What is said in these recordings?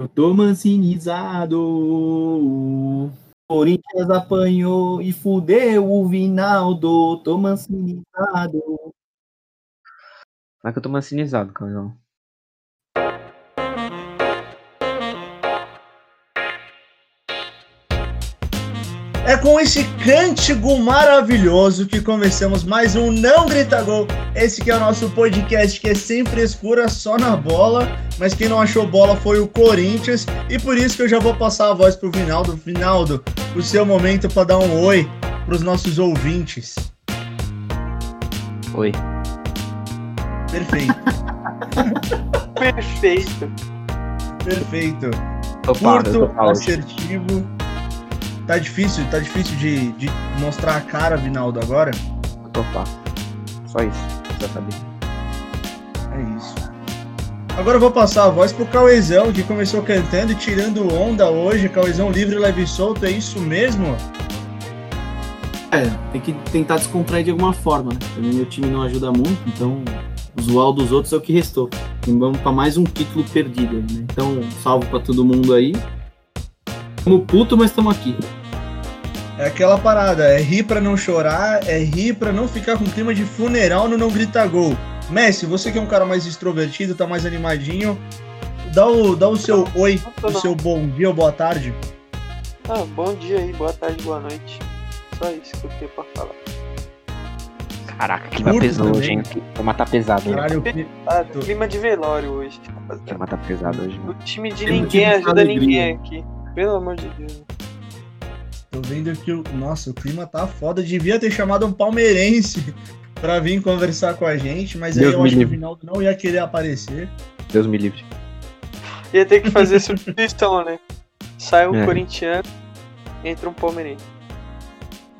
Eu tô mancinizado. Corinthians apanhou e fudeu o Vinaldo. Tô mancinizado. Mas que eu tô mancinizado, Carlão. É com esse cântico maravilhoso que começamos mais um Não Grita Gol. Esse que é o nosso podcast que é sem frescura, só na bola. Mas quem não achou bola foi o Corinthians. E por isso que eu já vou passar a voz pro Vinaldo. Vinaldo, o seu momento para dar um oi pros nossos ouvintes. Oi. Perfeito. Perfeito. Perfeito. Tô parado, Curto, falando. assertivo. Tá difícil, tá difícil de, de mostrar a cara, Vinaldo, agora? Topar. Só isso. Precisa saber. É isso. Agora eu vou passar a voz pro Cauezão, que começou cantando e tirando onda hoje. Cauezão livre, leve e solto, é isso mesmo? É, tem que tentar descontrair de alguma forma, né? Também meu time não ajuda muito, então zoar o dos outros é o que restou. E vamos pra mais um título perdido, né? Então, salve pra todo mundo aí. Tamo puto, mas estamos aqui. É aquela parada, é rir pra não chorar, é rir pra não ficar com clima de funeral no Não Grita Gol. Messi, você que é um cara mais extrovertido, tá mais animadinho, dá o, dá o seu oi, Não o não. seu bom dia ou boa tarde. Ah, bom dia aí, boa tarde, boa noite. Só isso que eu tenho pra falar. Caraca, clima Curto pesado hoje, hein? O clima tá pesado. hein? Caralho, Ah, clima de velório hoje. O rapaziada. clima tá pesado hoje, O mano. time de ninguém ajuda ninguém aqui. Pelo amor de Deus. tô vendo que o. Nossa, o clima tá foda. Devia ter chamado um palmeirense pra vir conversar com a gente, mas aí Deus eu me acho que o livre. Vinaldo não ia querer aparecer. Deus me livre. Ia ter que fazer substituição, né? Sai um É. corintiano, entra um palmeirense.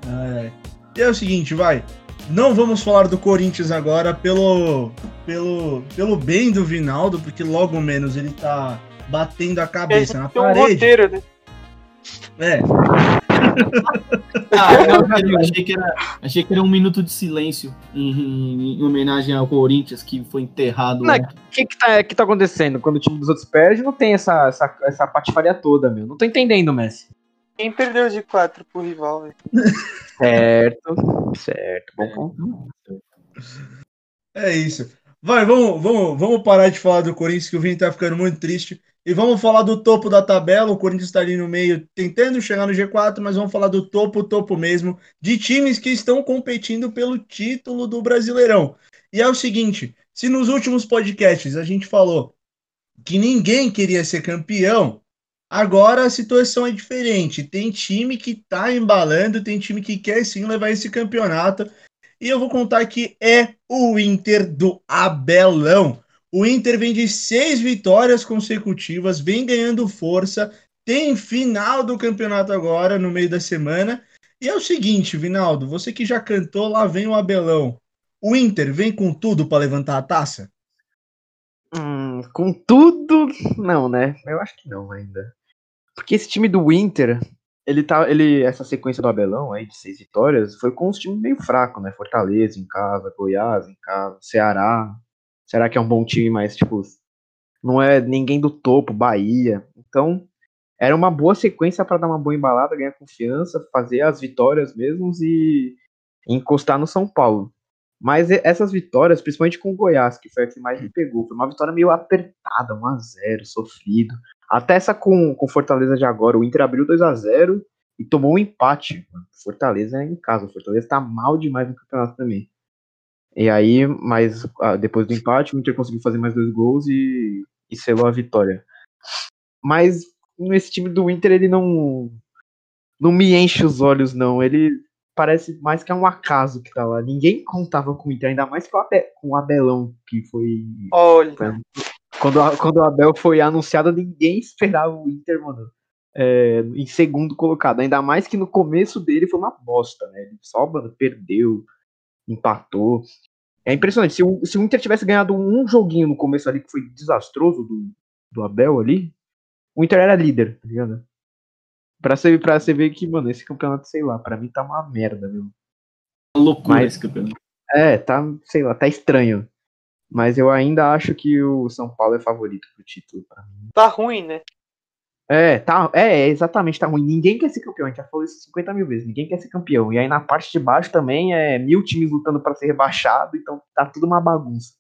Ai. E é o seguinte, vai. Não vamos falar do Corinthians agora pelo, pelo, pelo bem do Vinaldo, porque logo menos ele tá batendo a cabeça na Tem um parede. roteiro, né? É, Ah, eu, eu achei, que era, achei que era um minuto de silêncio em, em homenagem ao Corinthians que foi enterrado. O que que tá, que tá acontecendo? Quando o time dos outros perde, não tem essa, essa, essa patifaria toda, meu. Não tô entendendo, Messi. Quem perdeu de 4 pro rival, velho? Certo, certo. Bom ponto. é isso. Vai, vamos, vamos, vamos parar de falar do Corinthians, que o Vini tá ficando muito triste. E vamos falar do topo da tabela. O Corinthians tá ali no meio, tentando chegar no G4, mas vamos falar do topo, topo mesmo, de times que estão competindo pelo título do Brasileirão. E é o seguinte: se nos últimos podcasts a gente falou que ninguém queria ser campeão, agora a situação é diferente. Tem time que tá embalando, tem time que quer sim levar esse campeonato. E eu vou contar que é o Inter do Abelão. O Inter vem de seis vitórias consecutivas, vem ganhando força, tem final do campeonato agora, no meio da semana. E é o seguinte, Vinaldo, você que já cantou, lá vem o Abelão. O Inter vem com tudo para levantar a taça? Hum, com tudo, não, né? Eu acho que não ainda. Porque esse time do Inter, ele tá. Ele, essa sequência do Abelão aí de seis vitórias foi com os times meio fracos, né? Fortaleza em casa, Goiás em casa, Ceará. Ceará que é um bom time, mas, tipo, não é ninguém do topo, Bahia. Então, era uma boa sequência para dar uma boa embalada, ganhar confiança, fazer as vitórias mesmo e encostar no São Paulo. Mas essas vitórias, principalmente com o Goiás, que foi a que mais me pegou, foi uma vitória meio apertada, 1x0, sofrido. Até essa com, com Fortaleza de agora, o Inter abriu 2x0 e tomou um empate. Fortaleza é em casa, Fortaleza tá mal demais no campeonato também. E aí, mas ah, depois do empate, o Inter conseguiu fazer mais dois gols e, e selou a vitória. Mas esse time do Inter, ele não, não me enche os olhos, não. Ele parece mais que é um acaso que tá lá. Ninguém contava com o Inter, ainda mais com o, Abe- com o Abelão, que foi. Olha, Quando, a- quando o Abel foi anunciado, ninguém esperava o Inter, mano. é, em segundo colocado. Ainda mais que no começo dele foi uma bosta, né? Ele só mano, perdeu, empatou. É impressionante. Se o, se o Inter tivesse ganhado um joguinho no começo ali, que foi desastroso do, do Abel ali, o Inter era líder, tá ligado? Pra você, pra você ver que, mano, esse campeonato, sei lá, pra mim tá uma merda, viu? Loucura Mas- esse campeonato. É, tá, sei lá, tá estranho. Mas eu ainda acho que o São Paulo é favorito pro título. pra mim. tá ruim, né? É, tá, é, é, exatamente, tá ruim. Ninguém quer ser campeão, a gente já falou isso 50 mil vezes, ninguém quer ser campeão. E aí na parte de baixo também é mil times lutando pra ser rebaixado, então tá tudo uma bagunça.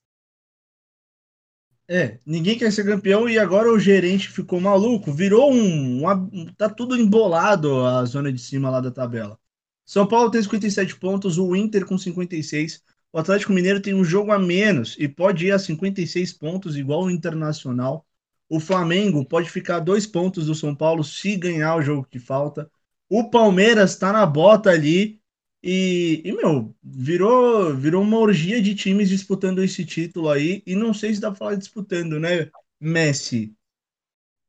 É, ninguém quer ser campeão e agora o gerente ficou maluco, virou um, um- Tá tudo embolado a zona de cima lá da tabela. São Paulo tem 57 pontos, o Inter com 56. O Atlético Mineiro tem um jogo a menos e pode ir a 56 pontos, igual o Internacional. O Flamengo pode ficar a dois pontos do São Paulo se ganhar o jogo que falta. O Palmeiras tá na bota ali e, e, meu, virou, virou uma orgia de times disputando esse título aí. E não sei se dá pra falar disputando, né, Messi?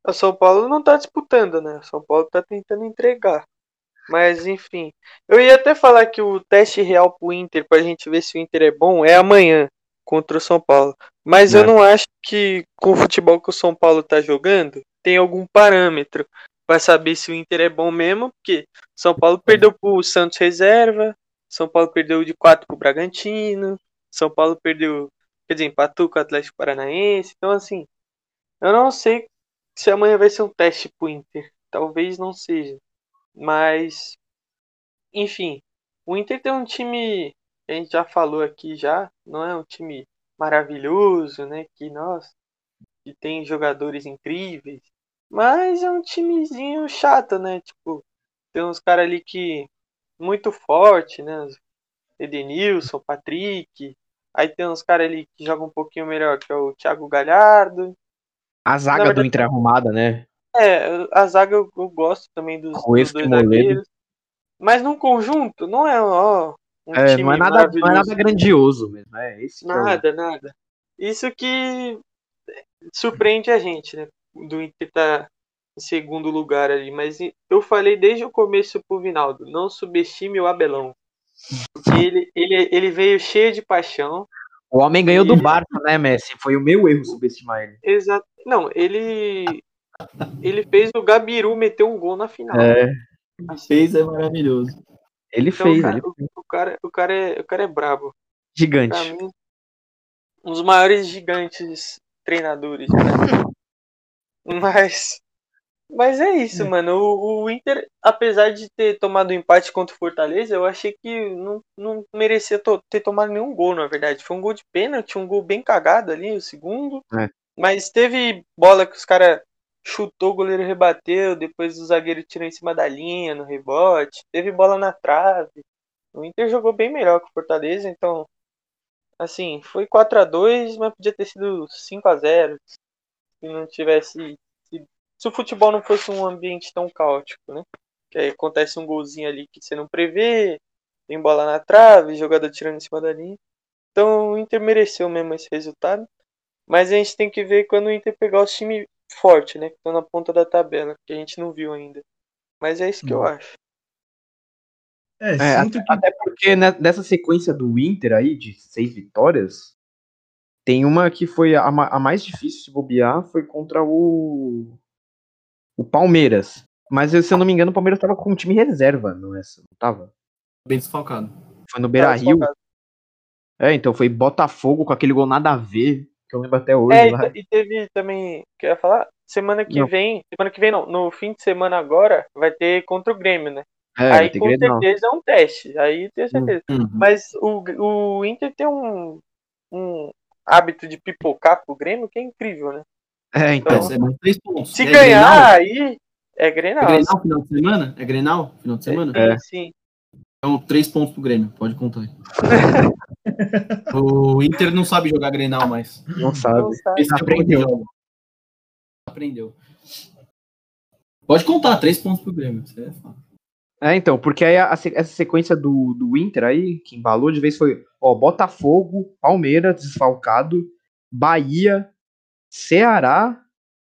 O São Paulo não tá disputando, né? O São Paulo tá tentando entregar. Mas enfim. Eu ia até falar que o teste real pro Inter, pra gente ver se o Inter é bom, é amanhã contra o São Paulo. Mas eu É. não acho que com o futebol que o São Paulo tá jogando, tem algum parâmetro pra saber se o Inter é bom mesmo, porque São Paulo perdeu pro Santos reserva, São Paulo perdeu de 4 pro Bragantino, São Paulo perdeu, quer dizer, empatou com o Atlético Paranaense. Então assim, eu não sei se amanhã vai ser um teste pro Inter. Talvez não seja. Mas, enfim, o Inter tem um time, que a gente já falou aqui já, não é um time maravilhoso, né? Que, nossa, que tem jogadores incríveis. Mas é um timezinho chato, né? Tipo, tem uns caras ali que. Muito forte, né? Edenilson, Patrick. Aí tem uns caras ali que jogam um pouquinho melhor, que é o Thiago Galhardo. A zaga Na do verdade- Inter é arrumada, né? É, a zaga eu, eu gosto também dos, dos dois e zagueiros. Mas num conjunto, não é ó, um É, time não é, nada, não é nada grandioso mesmo. É esse que é o- Nada, nada. Isso que surpreende a gente, né? Do Inter tá em segundo lugar ali. Mas eu falei desde o começo pro Vinaldo, não subestime o Abelão. Porque ele, ele, ele veio cheio de paixão. O homem ganhou do Ele- Barça, né, Messi? Foi o meu erro subestimar ele. Exato. Não, ele. Ele fez o Gabiru meter um gol na final. É, Assim, Fez é maravilhoso. ele então, fez, cara, ele o, o cara, o, cara é, o cara é brabo. Pra gigante. mim, um dos maiores gigantes treinadores. vida. Mas, mas é isso, mano. O, o Inter, apesar de ter tomado um empate contra o Fortaleza, eu achei que não, não merecia to- ter tomado nenhum gol, na verdade. Foi um gol de pênalti, um gol bem cagado ali, o segundo. É. Mas teve bola que os caras chutou, o goleiro rebateu, depois o zagueiro tirou em cima da linha no rebote. Teve bola na trave. O Inter jogou bem melhor que o Fortaleza, então assim, foi 4 a 2 mas podia ter sido 5 a 0 se não tivesse. Se, se o futebol não fosse um ambiente tão caótico, né? Que aí acontece um golzinho ali que você não prevê, tem bola na trave, jogador tirando em cima da linha. Então o Inter mereceu mesmo esse resultado. Mas a gente tem que ver quando o Inter pegar os times fortes, né? Que estão na ponta da tabela, que a gente não viu ainda. Mas é isso que eu Hum. acho. É, É, sinto que. Até porque nessa sequência do Inter aí, de seis vitórias, tem uma que foi a, a mais difícil de bobear, foi contra o. O Palmeiras. Mas se eu não me engano, o Palmeiras tava com um time reserva, não é? Não tava? Bem desfalcado. Foi no Beira Rio. É, então foi Botafogo com aquele gol nada a ver, que eu lembro até hoje. É, e, lá. e teve também, que eu ia falar, semana que Não. vem, semana que vem não, no fim de semana agora, vai ter contra o Grêmio, né? É, aí com Grenal. certeza é um teste, aí tenho certeza. Uhum. Mas o, o Inter tem um, um hábito de pipocar pro Grêmio que é incrível, né? É, então. É, é mais três pontos. Se É ganhar, Grenal? aí é É Grenal. Grenal final de semana? É Grenal final de semana? É. Sim. Então, três pontos pro Grêmio, pode contar aí. o Inter não sabe jogar Grenal mais. Não sabe. Não sabe. Esse é Aprendeu. Aprendeu. Pode contar, três pontos pro Grêmio. É. É, então, porque aí a- a essa sequência do, do Inter aí, que embalou de vez foi, ó, Botafogo, Palmeiras desfalcado, Bahia, Ceará,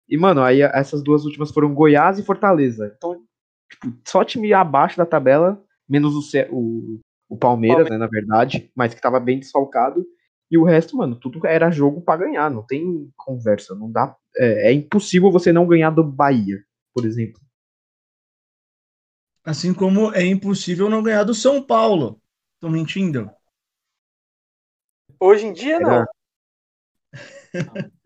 e, mano, aí essas duas últimas foram Goiás e Fortaleza. Então, tipo, só time abaixo da tabela, menos o, o, o Palmeiras, né, na verdade, mas que tava bem desfalcado, e o resto, mano, tudo era jogo pra ganhar, não tem conversa, não dá, é, é impossível você não ganhar do Bahia, por exemplo. Assim como é impossível não ganhar do São Paulo. Tô mentindo? Hoje em dia, não. Era.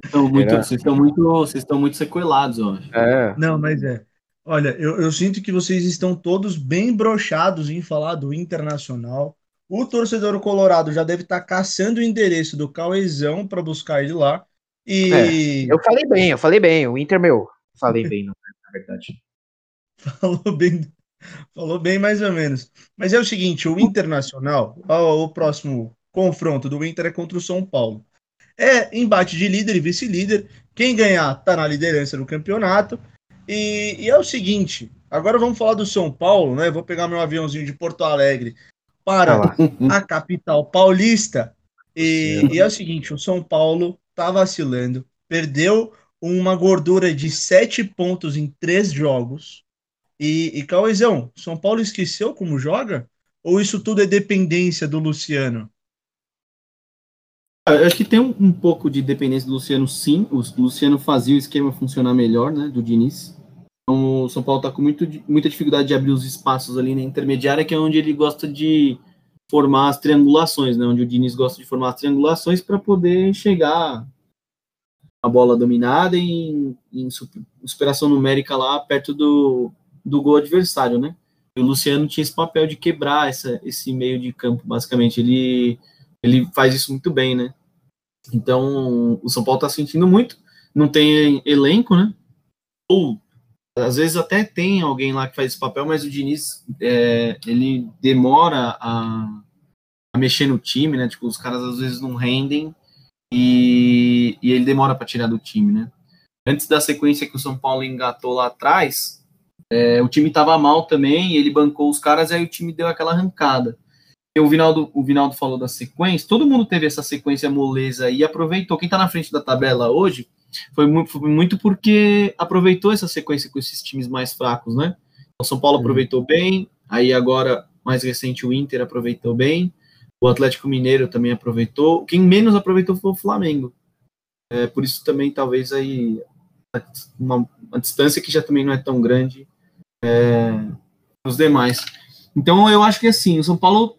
Estão muito, vocês estão muito, vocês estão muito sequelados, eu acho. É, Não, mas é. Olha, eu, eu sinto que vocês estão todos bem broxados em falar do Internacional. O torcedor colorado já deve estar caçando o endereço do Cauezão para buscar ele lá. E Eu falei bem, eu falei bem. O Inter, meu. Falei bem, na verdade. falou bem, falou bem mais ou menos. Mas é o seguinte, o Internacional, ó, o próximo confronto do Inter é contra o São Paulo. É embate de líder e vice-líder. Quem ganhar tá na liderança do campeonato. E, e é o seguinte, agora vamos falar do São Paulo, né? Vou pegar meu aviãozinho de Porto Alegre para a capital paulista. E, e é o seguinte, o São Paulo tá vacilando, perdeu uma gordura de sete pontos em três jogos. E, e Cauezão, São Paulo esqueceu como joga? Ou isso tudo é dependência do Luciano? Ah, Eu acho que tem um, um pouco de dependência do Luciano, sim. O Luciano fazia o esquema funcionar melhor, né, do Diniz. Então, o São Paulo está com muito, muita dificuldade de abrir os espaços ali na intermediária, que é onde ele gosta de formar as triangulações, né, onde o Diniz gosta de formar as triangulações para poder chegar a bola dominada em, em sup- superação numérica lá perto do, do gol adversário, né? E o Luciano tinha esse papel de quebrar essa, esse meio de campo, basicamente. Ele, ele faz isso muito bem, né? Então, o São Paulo está sentindo muito, não tem elenco, né? Ou, às vezes até tem alguém lá que faz esse papel, mas o Diniz, é, ele demora a, a mexer no time, né? Tipo, os caras às vezes não rendem e, e ele demora para tirar do time, né? Antes da sequência que o São Paulo engatou lá atrás, é, o time estava mal também, ele bancou os caras, aí o time deu aquela arrancada. O Vinaldo, o Vinaldo falou da sequência, todo mundo teve essa sequência moleza e aproveitou. Quem está na frente da tabela hoje foi muito, foi muito porque aproveitou essa sequência com esses times mais fracos, né? O São Paulo aproveitou bem, aí agora, mais recente, o Inter aproveitou bem, o Atlético Mineiro também aproveitou. Quem menos aproveitou foi o Flamengo. É, por isso também, talvez, aí uma, uma distância que já também não é tão grande é, os demais. Então, eu acho que assim, o São Paulo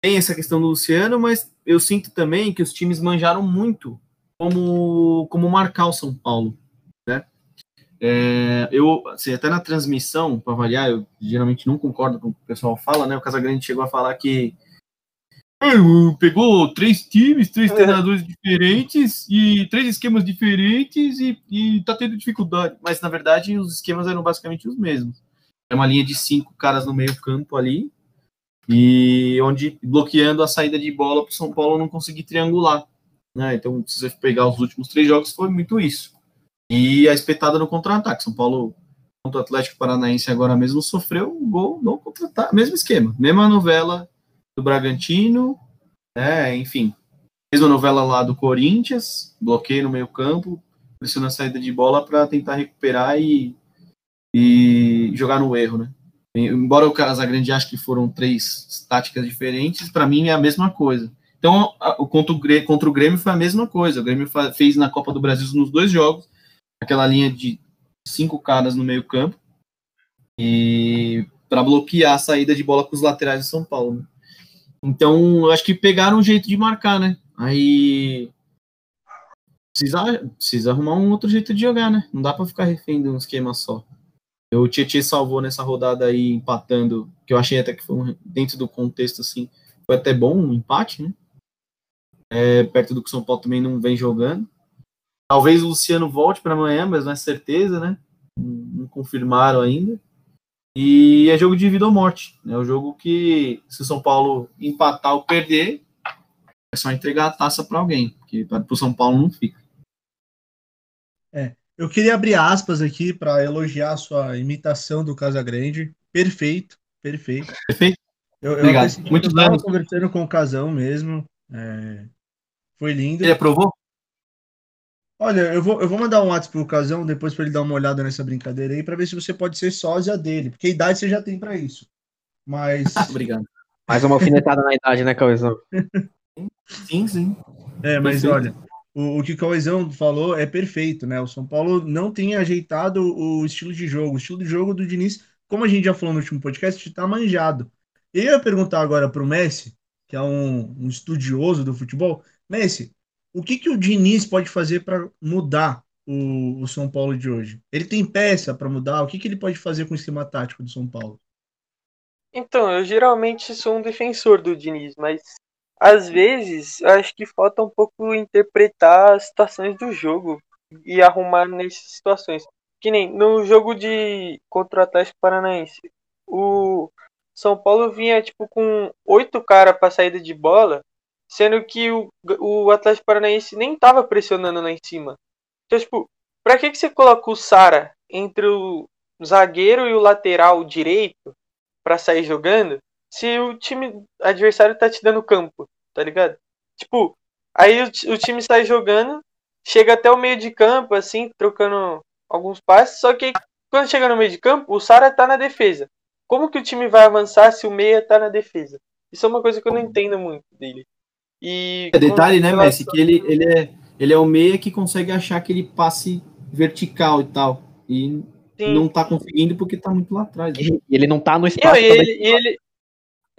tem essa questão do Luciano, mas eu sinto também que os times manjaram muito como, como marcar o São Paulo, né? É, eu, assim, até na transmissão, para variar, eu geralmente não concordo com o que o pessoal fala, né? O Casagrande chegou a falar que "Ah, pegou três times, três É. treinadores diferentes e três esquemas diferentes e, e tá tendo dificuldade. Mas, na verdade, os esquemas eram basicamente os mesmos. É uma linha de cinco caras no meio campo ali, e onde bloqueando a saída de bola para o São Paulo não conseguir triangular. Né? Então, se você pegar os últimos três jogos, foi muito isso. E a espetada no contra-ataque. São Paulo contra o Atlético Paranaense agora mesmo sofreu um gol no contra-ataque. Mesmo esquema. Mesma novela do Bragantino, é, enfim. Mesma novela lá do Corinthians, bloqueio no meio campo, pressiona a saída de bola para tentar recuperar e, e jogar no erro, né? Embora o Casagrande ache que foram três táticas diferentes, para mim é a mesma coisa. Então, o contra o, Grêmio, foi a mesma coisa. O Grêmio fez na Copa do Brasil nos dois jogos aquela linha de cinco caras no meio campo e para bloquear a saída de bola com os laterais de São Paulo. né? Então, eu acho que pegaram um jeito de marcar, né? Aí precisa, precisa arrumar um outro jeito de jogar, né? Não dá para ficar refém de um esquema só. O Tietchan salvou nessa rodada aí, empatando, que eu achei até que foi um- dentro do contexto, assim, foi até bom um empate, né? É, perto do que o São Paulo também não vem jogando. Talvez o Luciano volte para amanhã, mas não é certeza, né? Não, não confirmaram ainda. E é jogo de vida ou morte. É o jogo que, se o São Paulo empatar ou perder, é só entregar a taça para alguém, porque para o São Paulo não fica. Eu queria abrir aspas aqui para elogiar a sua imitação do Casagrande. Perfeito, perfeito. Perfeito? Eu, eu Obrigado. eu anos. conversando com o Casão mesmo. é, foi lindo. Ele aprovou? Olha, eu vou, eu vou mandar um WhatsApp pro Casão depois para ele dar uma olhada nessa brincadeira aí para ver se você pode ser sósia dele, porque a idade você já tem para isso. Mas Obrigado. Mais uma alfinetada na idade, né, Cauezão? Sim, sim. É, mas Perfeito. olha, o, o que o Cauezão falou é perfeito, né? O São Paulo não tem ajeitado o estilo de jogo. O estilo de jogo do Diniz, como a gente já falou no último podcast, tá manjado. Eu ia perguntar agora pro Messi, que é um, um estudioso do futebol. Messi, o que, que o Diniz pode fazer para mudar o, o São Paulo de hoje? Ele tem peça para mudar? O que, que ele pode fazer com o esquema tático do São Paulo? Então, eu geralmente sou um defensor do Diniz, mas às vezes acho que falta um pouco interpretar as situações do jogo e arrumar nessas situações. Que nem no jogo de contra o Atlético Paranaense, o São Paulo vinha tipo com oito caras para saída de bola, sendo que o, o Atlético Paranaense nem tava pressionando lá em cima. Então, tipo, pra que, que você coloca o Sara entre o zagueiro e o lateral direito para sair jogando se o time adversário tá te dando campo, tá ligado? Tipo, aí o, o time sai jogando, chega até o meio de campo, assim, trocando alguns passes, só que quando chega no meio de campo, o Sara tá na defesa. Como que o time vai avançar se o meia tá na defesa? Isso é uma coisa que eu não entendo muito dele. E é detalhe, né, Messi, que ele, ele, é, ele é o meia que consegue achar aquele passe vertical e tal. E Sim. não tá conseguindo porque tá muito lá atrás. Né? Ele não tá no espaço. E ele, ele,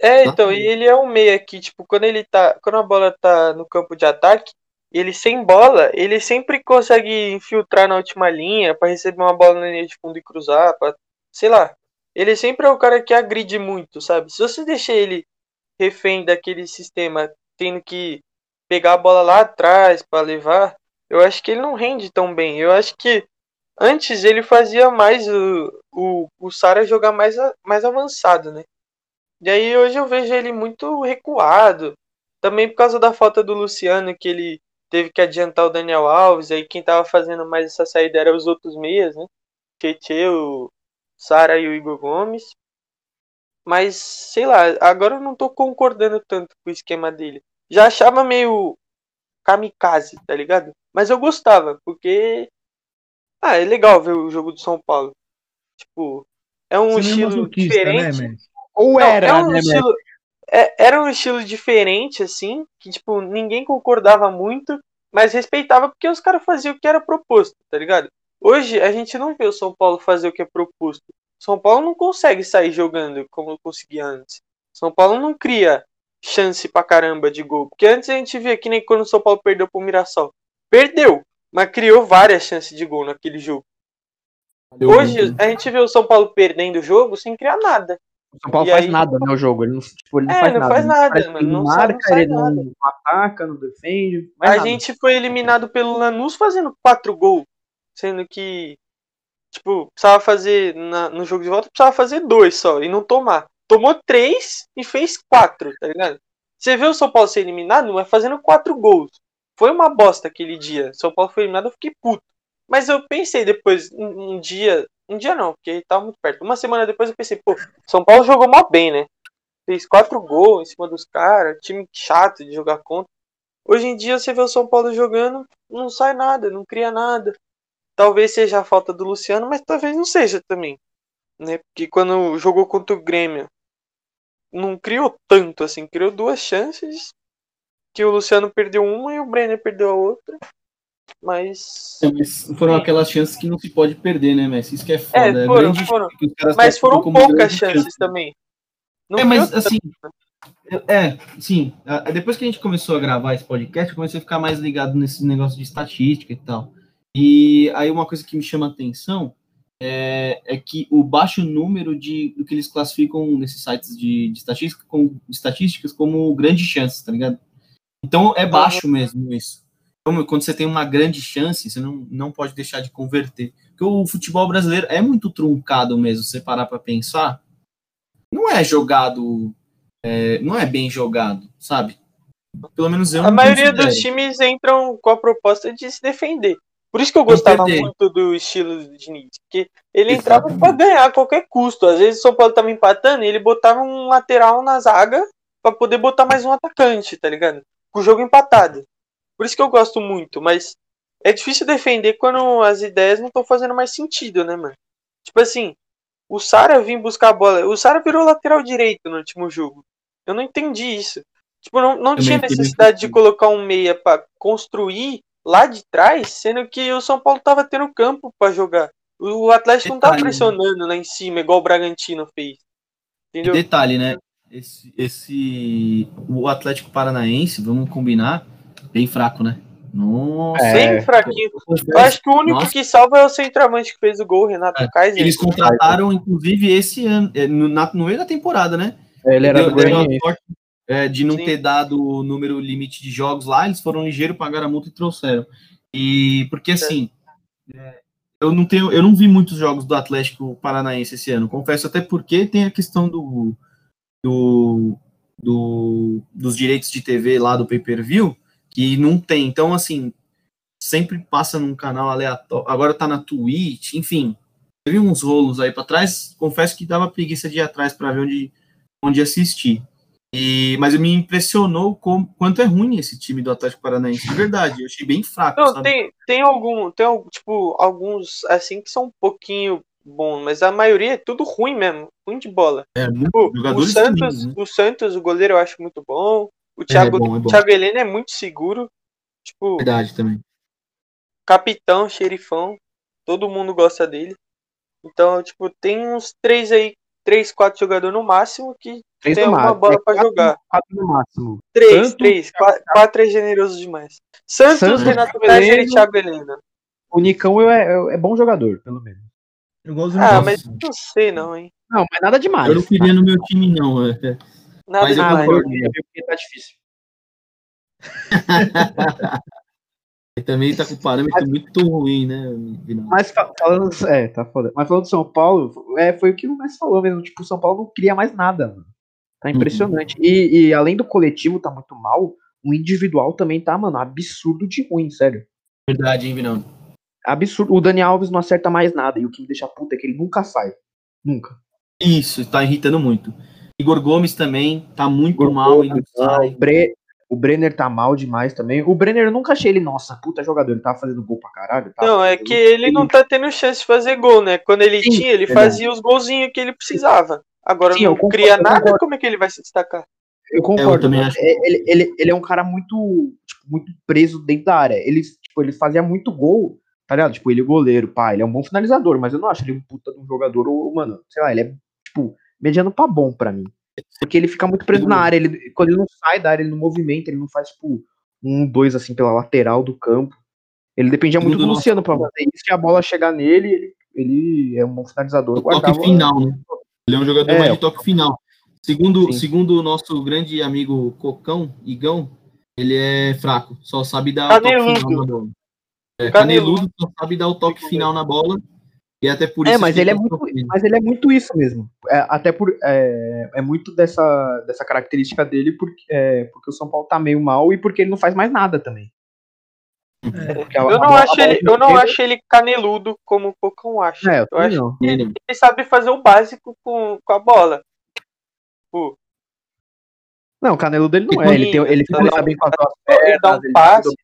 é, então, e ele é um meia que, tipo, quando ele tá. Quando a bola tá no campo de ataque, ele sem bola, ele sempre consegue infiltrar na última linha para receber uma bola na linha de fundo e cruzar, pra, sei lá. Ele sempre é o cara que agride muito, sabe? Se você deixar ele refém daquele sistema, tendo que pegar a bola lá atrás para levar, eu acho que ele não rende tão bem. Eu acho que antes ele fazia mais o, o, o Sara jogar mais, mais avançado, né? E aí hoje eu vejo ele muito recuado. Também por causa da falta do Luciano, que ele teve que adiantar o Daniel Alves. Aí quem tava fazendo mais essa saída era os outros meias, né? Tietê, o Sara e o Igor Gomes. Mas, sei lá, agora eu não tô concordando tanto com o esquema dele. Já achava meio kamikaze, tá ligado? Mas eu gostava, porque. Ah, é legal ver o jogo do São Paulo. Tipo, é um Você estilo né, diferente. Né, Ou era, é um né, estilo, é, Era um estilo diferente, assim, que, tipo, ninguém concordava muito, mas respeitava porque os caras faziam o que era proposto, tá ligado? Hoje a gente não vê o São Paulo fazer o que é proposto. São Paulo não consegue sair jogando como conseguia antes. São Paulo não cria chance pra caramba de gol. Porque antes a gente via que nem quando o São Paulo perdeu pro Mirassol. Perdeu, mas criou várias chances de gol naquele jogo. Hoje a gente vê o São Paulo perdendo o jogo sem criar nada. O São Paulo e faz aí... nada, né? O jogo. Ele não, tipo, ele não é, faz não nada. Faz nada ele mano. não marca, não ele nada. não ataca, não defende. a nada. gente foi eliminado pelo Lanús fazendo quatro gols. Sendo que, tipo, precisava fazer na, no jogo de volta, precisava fazer dois só e não tomar. Tomou três e fez quatro, tá ligado? Você vê o São Paulo ser eliminado, mas fazendo quatro gols. Foi uma bosta aquele dia. São Paulo foi eliminado, eu fiquei puto. Mas eu pensei depois, um, um dia. Um dia não, porque tava muito perto. Uma semana depois eu pensei, pô, São Paulo jogou mal bem, né? Fez quatro gols em cima dos caras, time chato de jogar contra. Hoje em dia você vê o São Paulo jogando, não sai nada, não cria nada. Talvez seja a falta do Luciano, mas talvez não seja também. Né? Porque quando jogou contra o Grêmio, não criou tanto assim, criou duas chances. Que o Luciano perdeu uma e o Brenner perdeu a outra. Mas. É, mas foram aquelas chances que não se pode perder, né, Messi? Isso que é foda. É, foram, foram. Mas foram poucas chances chance. também. Não é, mas assim. É, sim. Depois que a gente começou a gravar esse podcast, eu comecei a ficar mais ligado nesse negócio de estatística e tal. E aí uma coisa que me chama a atenção é, é que o baixo número de do que eles classificam nesses sites de, de, estatística, com, estatísticas como grande chance, tá ligado? Então é baixo mesmo isso. Quando você tem uma grande chance, você não, não pode deixar de converter. Porque o futebol brasileiro é muito truncado mesmo, se você parar para pensar. Não é jogado, é, não é bem jogado, sabe? Pelo menos eu A maioria dos times entram com a proposta de se defender. Por isso que eu gostava muito do estilo do Diniz, porque ele entrava para ganhar a qualquer custo. Às vezes o São Paulo tava empatando e ele botava um lateral na zaga para poder botar mais um atacante, tá ligado? Com o jogo empatado. Por isso que eu gosto muito, mas é difícil defender quando as ideias não estão fazendo mais sentido, né, mano? Tipo assim, o Sara vim buscar a bola. O Sara virou lateral direito no último jogo. Eu não entendi isso. Tipo, não, não tinha necessidade de colocar um meia para construir lá de trás, sendo que o São Paulo tava tendo campo para jogar. O Atlético não tava né? pressionando lá em cima, igual o Bragantino fez. Entendeu? Detalhe, né? Esse, esse. O Atlético Paranaense, vamos combinar, bem fraco, né? Nossa. É. Bem fraquinho. eu acho que o único Nossa. que salva é o centroavante que fez o gol, Renato É, Kaiser. Eles contrataram, inclusive, esse ano, é, no, na- no meio da temporada, né? Ele era Deu- do deu sorte, é, de não Sim. ter dado o número limite de jogos lá, eles foram ligeiros, pagaram a multa e trouxeram. E porque assim, é, eu não tenho, eu não vi muitos jogos do Atlético Paranaense esse ano, confesso, até porque tem a questão do, do, do- dos direitos de TV lá do pay-per-view, que não tem. Então, assim, sempre passa num canal aleatório. Agora tá na Twitch, enfim. Teve uns rolos aí pra trás. Confesso que dava preguiça de ir atrás pra ver onde, onde assistir. E, mas me impressionou com, quanto é ruim esse time do Atlético Paranaense. De verdade, eu achei bem fraco. Não, sabe? tem, tem algum, tem tipo, alguns assim que são um pouquinho bons, mas a maioria é tudo ruim mesmo, ruim de bola. É, muito, Tipo, o Santos, né? o Santos, o goleiro eu acho muito bom. O Thiago, bom, é bom. Thiago Helena é muito seguro. Tipo, Verdade também. capitão, xerifão, todo mundo gosta dele. Então, tipo, tem uns três aí, três, quatro jogadores no máximo que Três tem máximo. bola É pra quatro- jogar. Quatro no máximo. Três, Santos, três, quatro, quatro é generoso demais. Santos, Santos, Renato Kaiser e. Thiago Helena. O Nicão é, é- é bom jogador, pelo menos. Eu gosto Ah, mas não sei não, hein. Não, mas nada demais. Eu não queria no meu time, não. é. Nada Mas eu Ah, concordo. porque tá difícil. Ele também tá com parâmetro muito ruim, né? Vinal? Mas fa- falando. É, tá foda. Mas falando do São Paulo, é, foi o que o Messi falou mesmo. Tipo, o São Paulo não cria mais nada, mano. Tá impressionante. E, e além do coletivo tá muito mal, o individual também tá, mano, absurdo de ruim, sério. Verdade, hein, Vinal? Absurdo. O Dani Alves não acerta mais nada. E o que me deixa puta é que ele nunca sai. Nunca. Isso, tá irritando muito. Igor Gomes também tá muito Igor mal não Gomes, sai. O, Bre- o Brenner tá mal demais também. O Brenner eu nunca achei ele, nossa, puta jogador. Ele tava fazendo gol pra caralho. tava Não, é que ele não tá tendo chance de fazer gol, né? Quando ele Sim, tinha, ele verdade. fazia os golzinhos que ele precisava. Agora Sim, não concordo, cria nada, concordo. como é que ele vai se destacar? Eu concordo. É, eu também acho. É, Ele, ele, ele é um cara muito, tipo, muito preso dentro da área. Ele, tipo, ele fazia muito gol, tá ligado? Tipo, ele é goleiro, pá, ele é um bom finalizador, mas eu não acho ele um puta de um jogador, ou, mano, sei lá, ele é, tipo, mediano pra bom pra mim. Porque ele fica muito preso na área, ele, quando ele não sai da área, ele não movimenta, ele não faz, tipo, um, dois, assim, pela lateral do campo. Ele dependia muito do Luciano pra fazer isso, e a bola chegar nele, ele, ele é um bom finalizador. O toque guardava- final, né? Ele é um jogador É. mais de toque final. Segundo, Sim. segundo o nosso grande amigo Cocão, Igão, ele é fraco, só sabe dar o toque Caneludo. final na bola. É, Caneludo. caneludo só sabe dar o toque final na bola. E até por É, isso. mas fica ele é muito, sofrendo. mas ele é muito isso mesmo. É, até por é, é muito dessa, dessa característica dele porque, é, porque o São Paulo tá meio mal e porque ele não faz mais nada também. A- Eu não, acho bola ele, eu não acho ele caneludo como o Pocão acha. É, eu eu acho não. que Ele- ele sabe fazer o básico com, com a bola. Tipo, Não, o canelo dele não é. Ele, tem, ele Tá lá, bem com as ele dá pernas. um ele passe.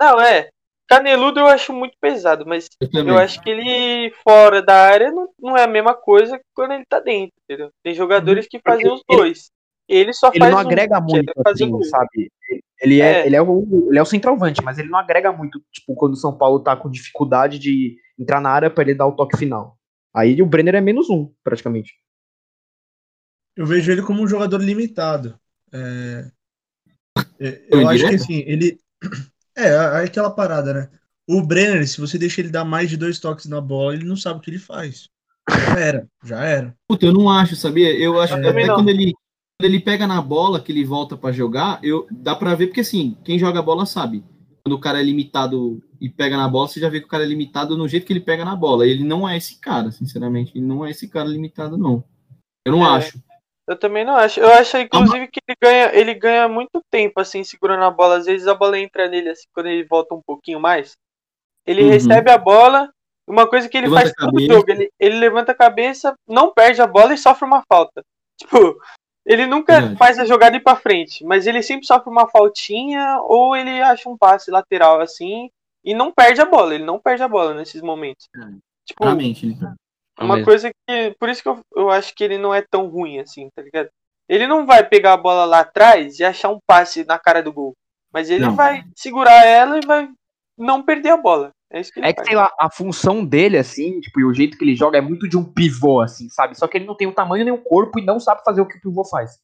Não, é. Caneludo eu acho muito pesado, mas Eu eu acho que ele fora da área não, não é a mesma coisa que quando ele tá dentro, entendeu? Tem jogadores que fazem os dois. Ele só Ele faz não um, agrega muito, assim, gol. sabe? Ele é, É. Ele, é o, ele é o centroavante, mas ele não agrega muito, tipo, quando o São Paulo tá com dificuldade de entrar na área pra ele dar o toque final. Aí o Brenner é menos um, praticamente. Eu vejo ele como um jogador limitado. É, é, Foi eu acho que assim, ele. É, é aquela parada, né? O Brenner, se você deixa ele dar mais de dois toques na bola, ele não sabe o que ele faz. Já era, já era. Puta, eu não acho, sabia? Eu acho Eu que até não. quando ele, quando ele pega na bola, que ele volta pra jogar, eu, dá pra ver, porque assim, quem joga bola sabe. Quando o cara é limitado e pega na bola, você já vê que o cara é limitado no jeito que ele pega na bola. Ele não é esse cara, sinceramente. Ele não é esse cara limitado, não. Eu não É. acho. Eu também não acho. Eu acho, inclusive, que ele ganha, ele ganha muito tempo, assim, segurando a bola. Às vezes a bola entra nele, assim, quando ele volta um pouquinho mais. Ele Uhum. recebe a bola. Uma coisa que ele Levanta faz todo cabeça. jogo. Ele, ele levanta a cabeça, não perde a bola e sofre uma falta. Tipo, ele nunca Verdade. faz a jogada ir pra frente, mas ele sempre sofre uma faltinha ou ele acha um passe lateral, assim, e não perde a bola. Ele não perde a bola nesses momentos. É. Tipo, Realmente. ele- uma mesmo. coisa que. Por isso que eu, eu acho que ele não é tão ruim assim, tá ligado? Ele não vai pegar a bola lá atrás e achar um passe na cara do gol. Mas ele Não. vai segurar ela e vai não perder a bola. É isso que ele É que, sei lá, a função dele, assim, tipo, e o jeito que ele joga é muito de um pivô, assim, sabe? Só que ele não tem o tamanho nem o corpo e não sabe fazer o que o pivô faz.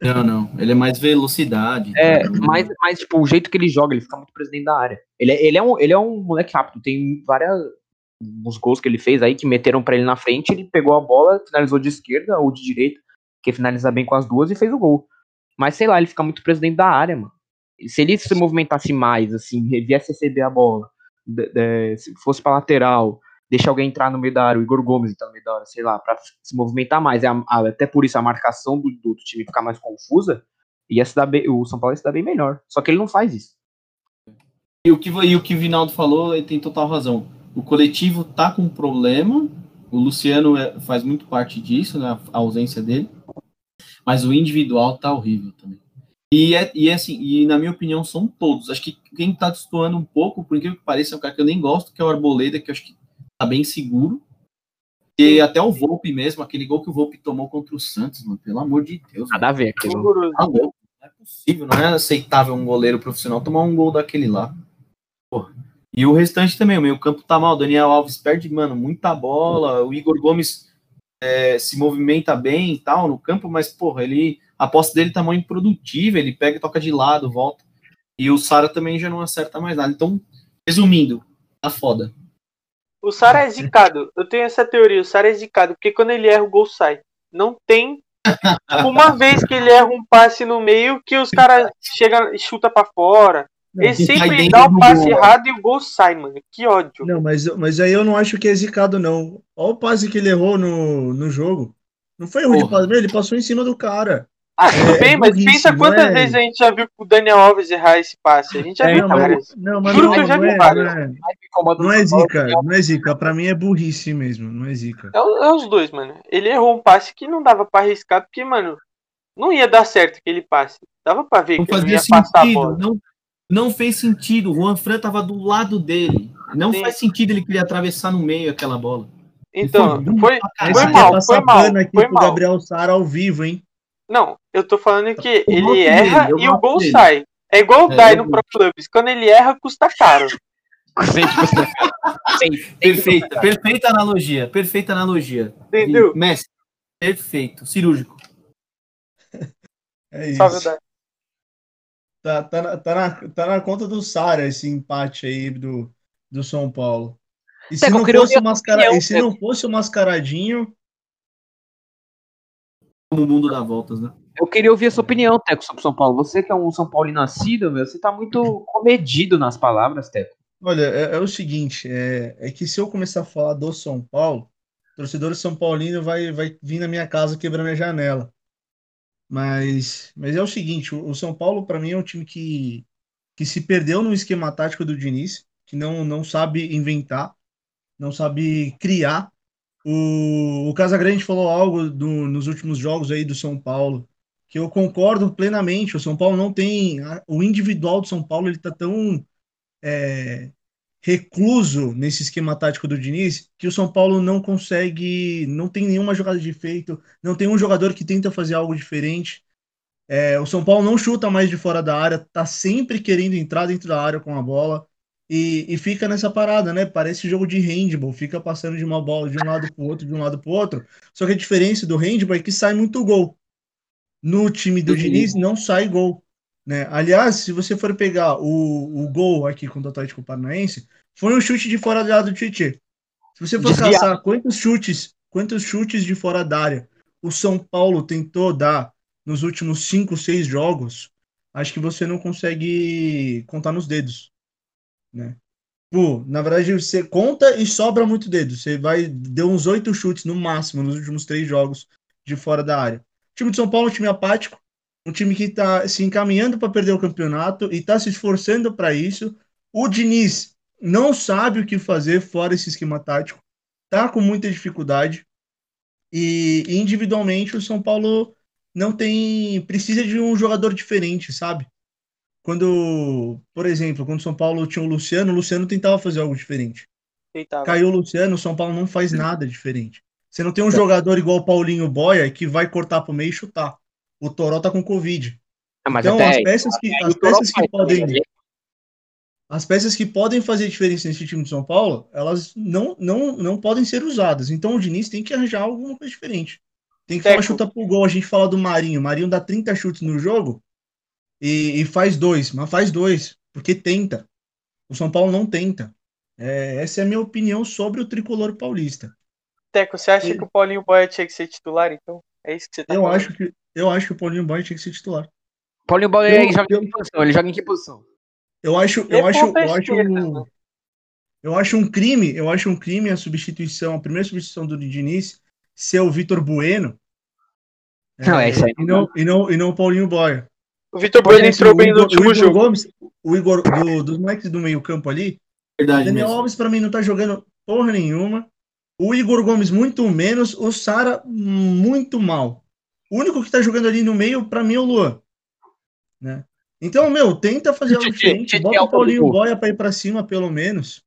Não, não. Ele é mais velocidade. É, tá? mas, mas, tipo, o jeito que ele joga, ele fica muito preso dentro da área. Ele, é- ele, é, um, ele é um moleque rápido. Tem várias. Os gols que ele fez aí que meteram pra ele na frente, ele pegou a bola, finalizou de esquerda ou de direita, que finaliza bem com as duas e fez o gol. Mas sei lá, ele fica muito preso dentro da área, mano. Se ele se movimentasse mais, assim, viesse receber a bola, de- de- se fosse pra lateral, deixar alguém entrar no meio da área, o Igor Gomes entrar no meio da área, sei lá, pra se movimentar mais. é a- a- até por isso a marcação do, do time ficar mais confusa, ia se dar bem, o São Paulo ia se dar bem melhor. Só que ele não faz isso. E o que, e o que o Vinaldo falou, ele tem total razão. O coletivo tá com problema. O Luciano é- faz muito parte disso, né? A ausência dele. Mas o individual tá horrível também. E é, e é assim, e na minha opinião são todos. Acho que quem tá destoando um pouco, por incrível que pareça, é um cara que eu nem gosto, que é o Arboleda, que eu acho que tá bem seguro. E até o Volpe mesmo, aquele gol que o Volpe tomou contra o Santos, mano, pelo amor de Deus. Nada a ver aquilo. Tá louco. Não é possível, não é aceitável um goleiro profissional tomar um gol daquele lá. Porra. E o restante também, o meio campo tá mal. O Daniel Alves perde, mano, muita bola. O Igor Gomes é, se movimenta bem e tal no campo, mas, porra, ele. A posse dele tá muito improdutiva, ele pega e toca de lado, volta. E o Sara também já não acerta mais nada. Então, resumindo, tá foda. O Sara é zicado. Eu tenho essa teoria. O Sara é zicado, porque quando ele erra, o gol sai. Não tem uma vez que ele erra um passe no meio que os caras chegam e chuta pra fora. Ele e sempre dá o passe gol. errado e o gol sai, mano. Que ódio. Não, mas, mas aí eu não acho que é zicado, não. Olha o passe que ele errou no, no jogo. Não foi erro de passe, ele passou em cima do cara. Ah, tudo É, bem, é mas burrice, pensa quantas é? vezes a gente já viu o Daniel Alves errar esse passe. A gente já É, viu não, várias. não, mas Juro não, que eu já não vi é, vários. não é, é zica, não é zica. Pra mim é burrice mesmo, não é zica. É, é os dois, mano. Ele errou um passe que não dava pra arriscar, porque, mano, não ia dar certo aquele passe. Dava pra ver Não que ele ia passar a sentido. bola. Não, não fez sentido. O Juan Fran tava do lado dele. Não Sim. faz sentido ele querer atravessar no meio aquela bola. Então, Foi foi, foi mal, foi mal, aqui foi mal. Gabriel Sara ao vivo, hein? Não, eu tô falando que Eu ele erra dele, eu e o gosto gol dele. sai. É igual o É, Dai no. Pro Clubs. Quando ele erra, custa caro. Tipo assim, sim, Perfeita, perfeita analogia. Perfeita analogia. Entendeu? Messi, perfeito. Cirúrgico. É isso. Salve o Dai. Tá, tá, na, tá, na, tá na conta do Sara esse empate aí do, do São Paulo. E se, Teco, eu não queria fosse, mascara... opinião, e se não fosse o mascaradinho, Como o mundo dá voltas, né? Eu queria ouvir a sua opinião, Teco, sobre São Paulo. Você que é um São Paulo nascido, meu, você tá muito comedido nas palavras, Teco. olha, é, é o seguinte, é, é que se eu começar a falar do São Paulo, o torcedor de São Paulino vai, vai vir na minha casa quebrando a janela. Mas, mas é o seguinte, o, São Paulo, para mim, é um time que, que se perdeu no esquema tático do Diniz, que não, não sabe inventar, não sabe criar. O, o Casagrande falou algo do- nos últimos jogos aí do São Paulo, que eu concordo plenamente. O São Paulo não tem. O individual do São Paulo ele tá tão é, recluso nesse esquema tático do Diniz que o São Paulo não consegue. Não tem nenhuma jogada de efeito, não tem um jogador que tenta fazer algo diferente. É, o São Paulo não chuta mais de fora da área, tá sempre querendo entrar dentro da área com a bola. E, e fica nessa parada, né? Parece jogo de handball, fica passando de uma bola de um lado pro outro, de um lado pro outro. Só que a diferença do handball é que sai muito gol. No time do Uhum. Diniz não sai gol. Né? Aliás, se você for pegar o, o gol aqui contra o Atlético Paranaense, foi um chute de fora da área do Tietchan. Se você for Desviado. caçar quantos chutes, quantos chutes de fora da área o São Paulo tentou dar nos últimos cinco, seis jogos, acho que você não consegue contar nos dedos, né? Pô, na verdade, você conta e sobra muito dedo. Você vai deu uns oito chutes no máximo nos últimos três jogos de fora da área. O time de São Paulo é um time apático, um time que está se encaminhando para perder o campeonato e está se esforçando para isso. O Diniz não sabe o que fazer fora esse esquema tático, tá com muita dificuldade. E individualmente o São Paulo não tem. precisa de um jogador diferente, sabe? Quando, por exemplo, quando o São Paulo tinha o Luciano, o Luciano tentava fazer algo diferente. Caiu o Luciano, o São Paulo não faz nada diferente. Você não tem um jogador igual o Paulinho Boia que vai cortar pro meio e chutar. O Toró tá com Covid. Ah, mas Então, até as aí, peças que, as peças que podem. também? As peças que podem fazer diferença nesse time de São Paulo, elas não, não, não podem ser usadas. Então o Diniz tem que arranjar alguma coisa diferente. Tem que falar Teco. chuta pro gol. A gente fala do Marinho. O Marinho dá 30 chutes no jogo e, e faz dois. Mas faz dois, porque tenta. O São Paulo não tenta. É, essa é a minha opinião sobre o tricolor paulista. Teco, você acha Ele- que o Paulinho Boia tinha que ser titular, então? É isso que você tá Eu falando? acho que, eu acho que o Paulinho Boy tinha que ser titular. Paulinho Boy Eu- joga eu- em que posição? Ele joga em que posição? Eu acho, Ele é eu acho, ponta eu acho, um, eu acho um crime, eu acho um crime a substituição, a primeira substituição do Diniz ser o Vitor Bueno. Não, é isso aí. E não, e não, e não o Paulinho Boy. O Vitor Bueno entrou bem no Igor- último o Igor jogo. Gomes, o Igor do, dos moleques do meio campo ali, Verdade Daniel mesmo. Alves pra mim não tá jogando porra nenhuma. O Igor Gomes muito menos, o Sara muito mal. O único que tá jogando ali no meio pra mim é o Luan, né? Então, meu, tenta fazer algo diferente, bota é o Paulinho. Boia pra ir pra cima pelo menos.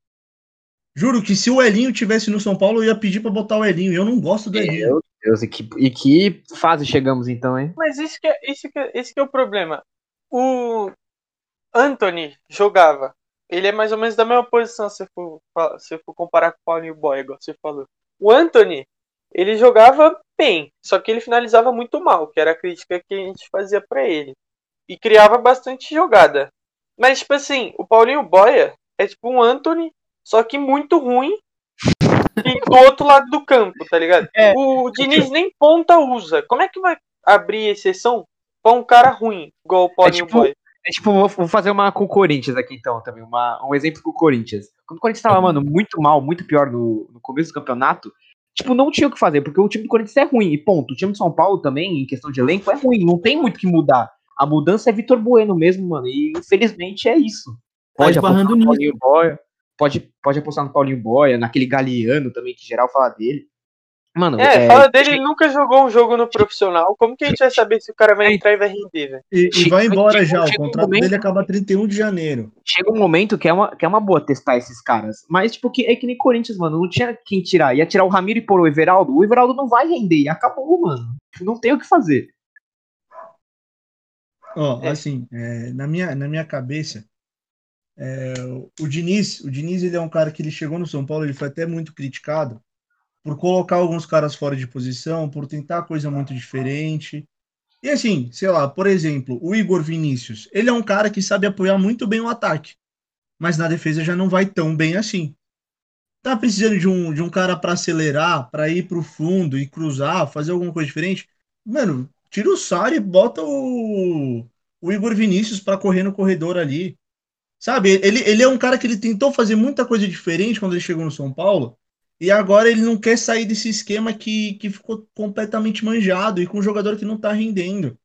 Juro que se o Elinho tivesse no São Paulo, eu ia pedir pra botar o Elinho. Eu não gosto do Elinho. Meu Deus, e que, e que fase chegamos então, hein? Mas isso que é, isso que é, esse que é o problema. O Anthony jogava. Ele é mais ou menos da mesma posição se for, se for comparar com o Paulinho Boy, igual você falou. O Anthony, ele jogava bem, só que ele finalizava muito mal, que era a crítica que a gente fazia pra ele. E criava bastante jogada. Mas, tipo assim, o Paulinho Boia é tipo um Anthony, só que muito ruim e do outro lado do campo, tá ligado? É. O Diniz nem ponta usa. Como é que vai abrir exceção pra um cara ruim, igual o Paulinho tipo, Boy? É tipo, vou, vou fazer uma com o Corinthians aqui então também, uma, um exemplo com o Corinthians. Quando o Corinthians tava, mano, muito mal, muito pior no, no começo do campeonato, tipo, não tinha o que fazer, porque o time do Corinthians é ruim, e ponto. O time de São Paulo também, em questão de elenco, é ruim, não tem muito o que mudar. A mudança é Vitor Bueno mesmo, mano, e infelizmente é isso. Tá Pode apostar esbarrando no nisso. Paulinho Boia, pode, pode apostar no Paulinho Boia, naquele Galeano também, que geral fala dele. Mano, É, fala dele, ele nunca jogou um jogo no profissional. Como que a gente vai saber se o cara vai É. entrar e vai render, velho? E, e vai embora chega- já. O chega um contrato momento- dele acaba 31 de janeiro. chega um momento que é, uma, que é uma boa testar esses caras. Mas, tipo, que, é que nem Corinthians, mano. Não tinha quem tirar. Ia tirar o Ramiro e pôr o Everaldo. O Everaldo não vai render. E acabou, mano. Não tem o que fazer. Ó, É. assim, é, na, minha, na minha cabeça, é, o Diniz, o Diniz ele é um cara que ele chegou no São Paulo, ele foi até muito criticado por colocar alguns caras fora de posição, por tentar coisa muito diferente. E assim, sei lá, por exemplo, o Igor Vinícius, ele é um cara que sabe apoiar muito bem o ataque, mas na defesa já não vai tão bem assim. Tá precisando de um, de um cara para acelerar, para ir pro fundo e cruzar, fazer alguma coisa diferente? Mano, tira o Sara e bota o, o Igor Vinícius para correr no corredor ali. Sabe, ele, ele é um cara que ele tentou fazer muita coisa diferente quando ele chegou no São Paulo, e agora ele não quer sair desse esquema que, que ficou completamente manjado e com um jogador que não tá rendendo.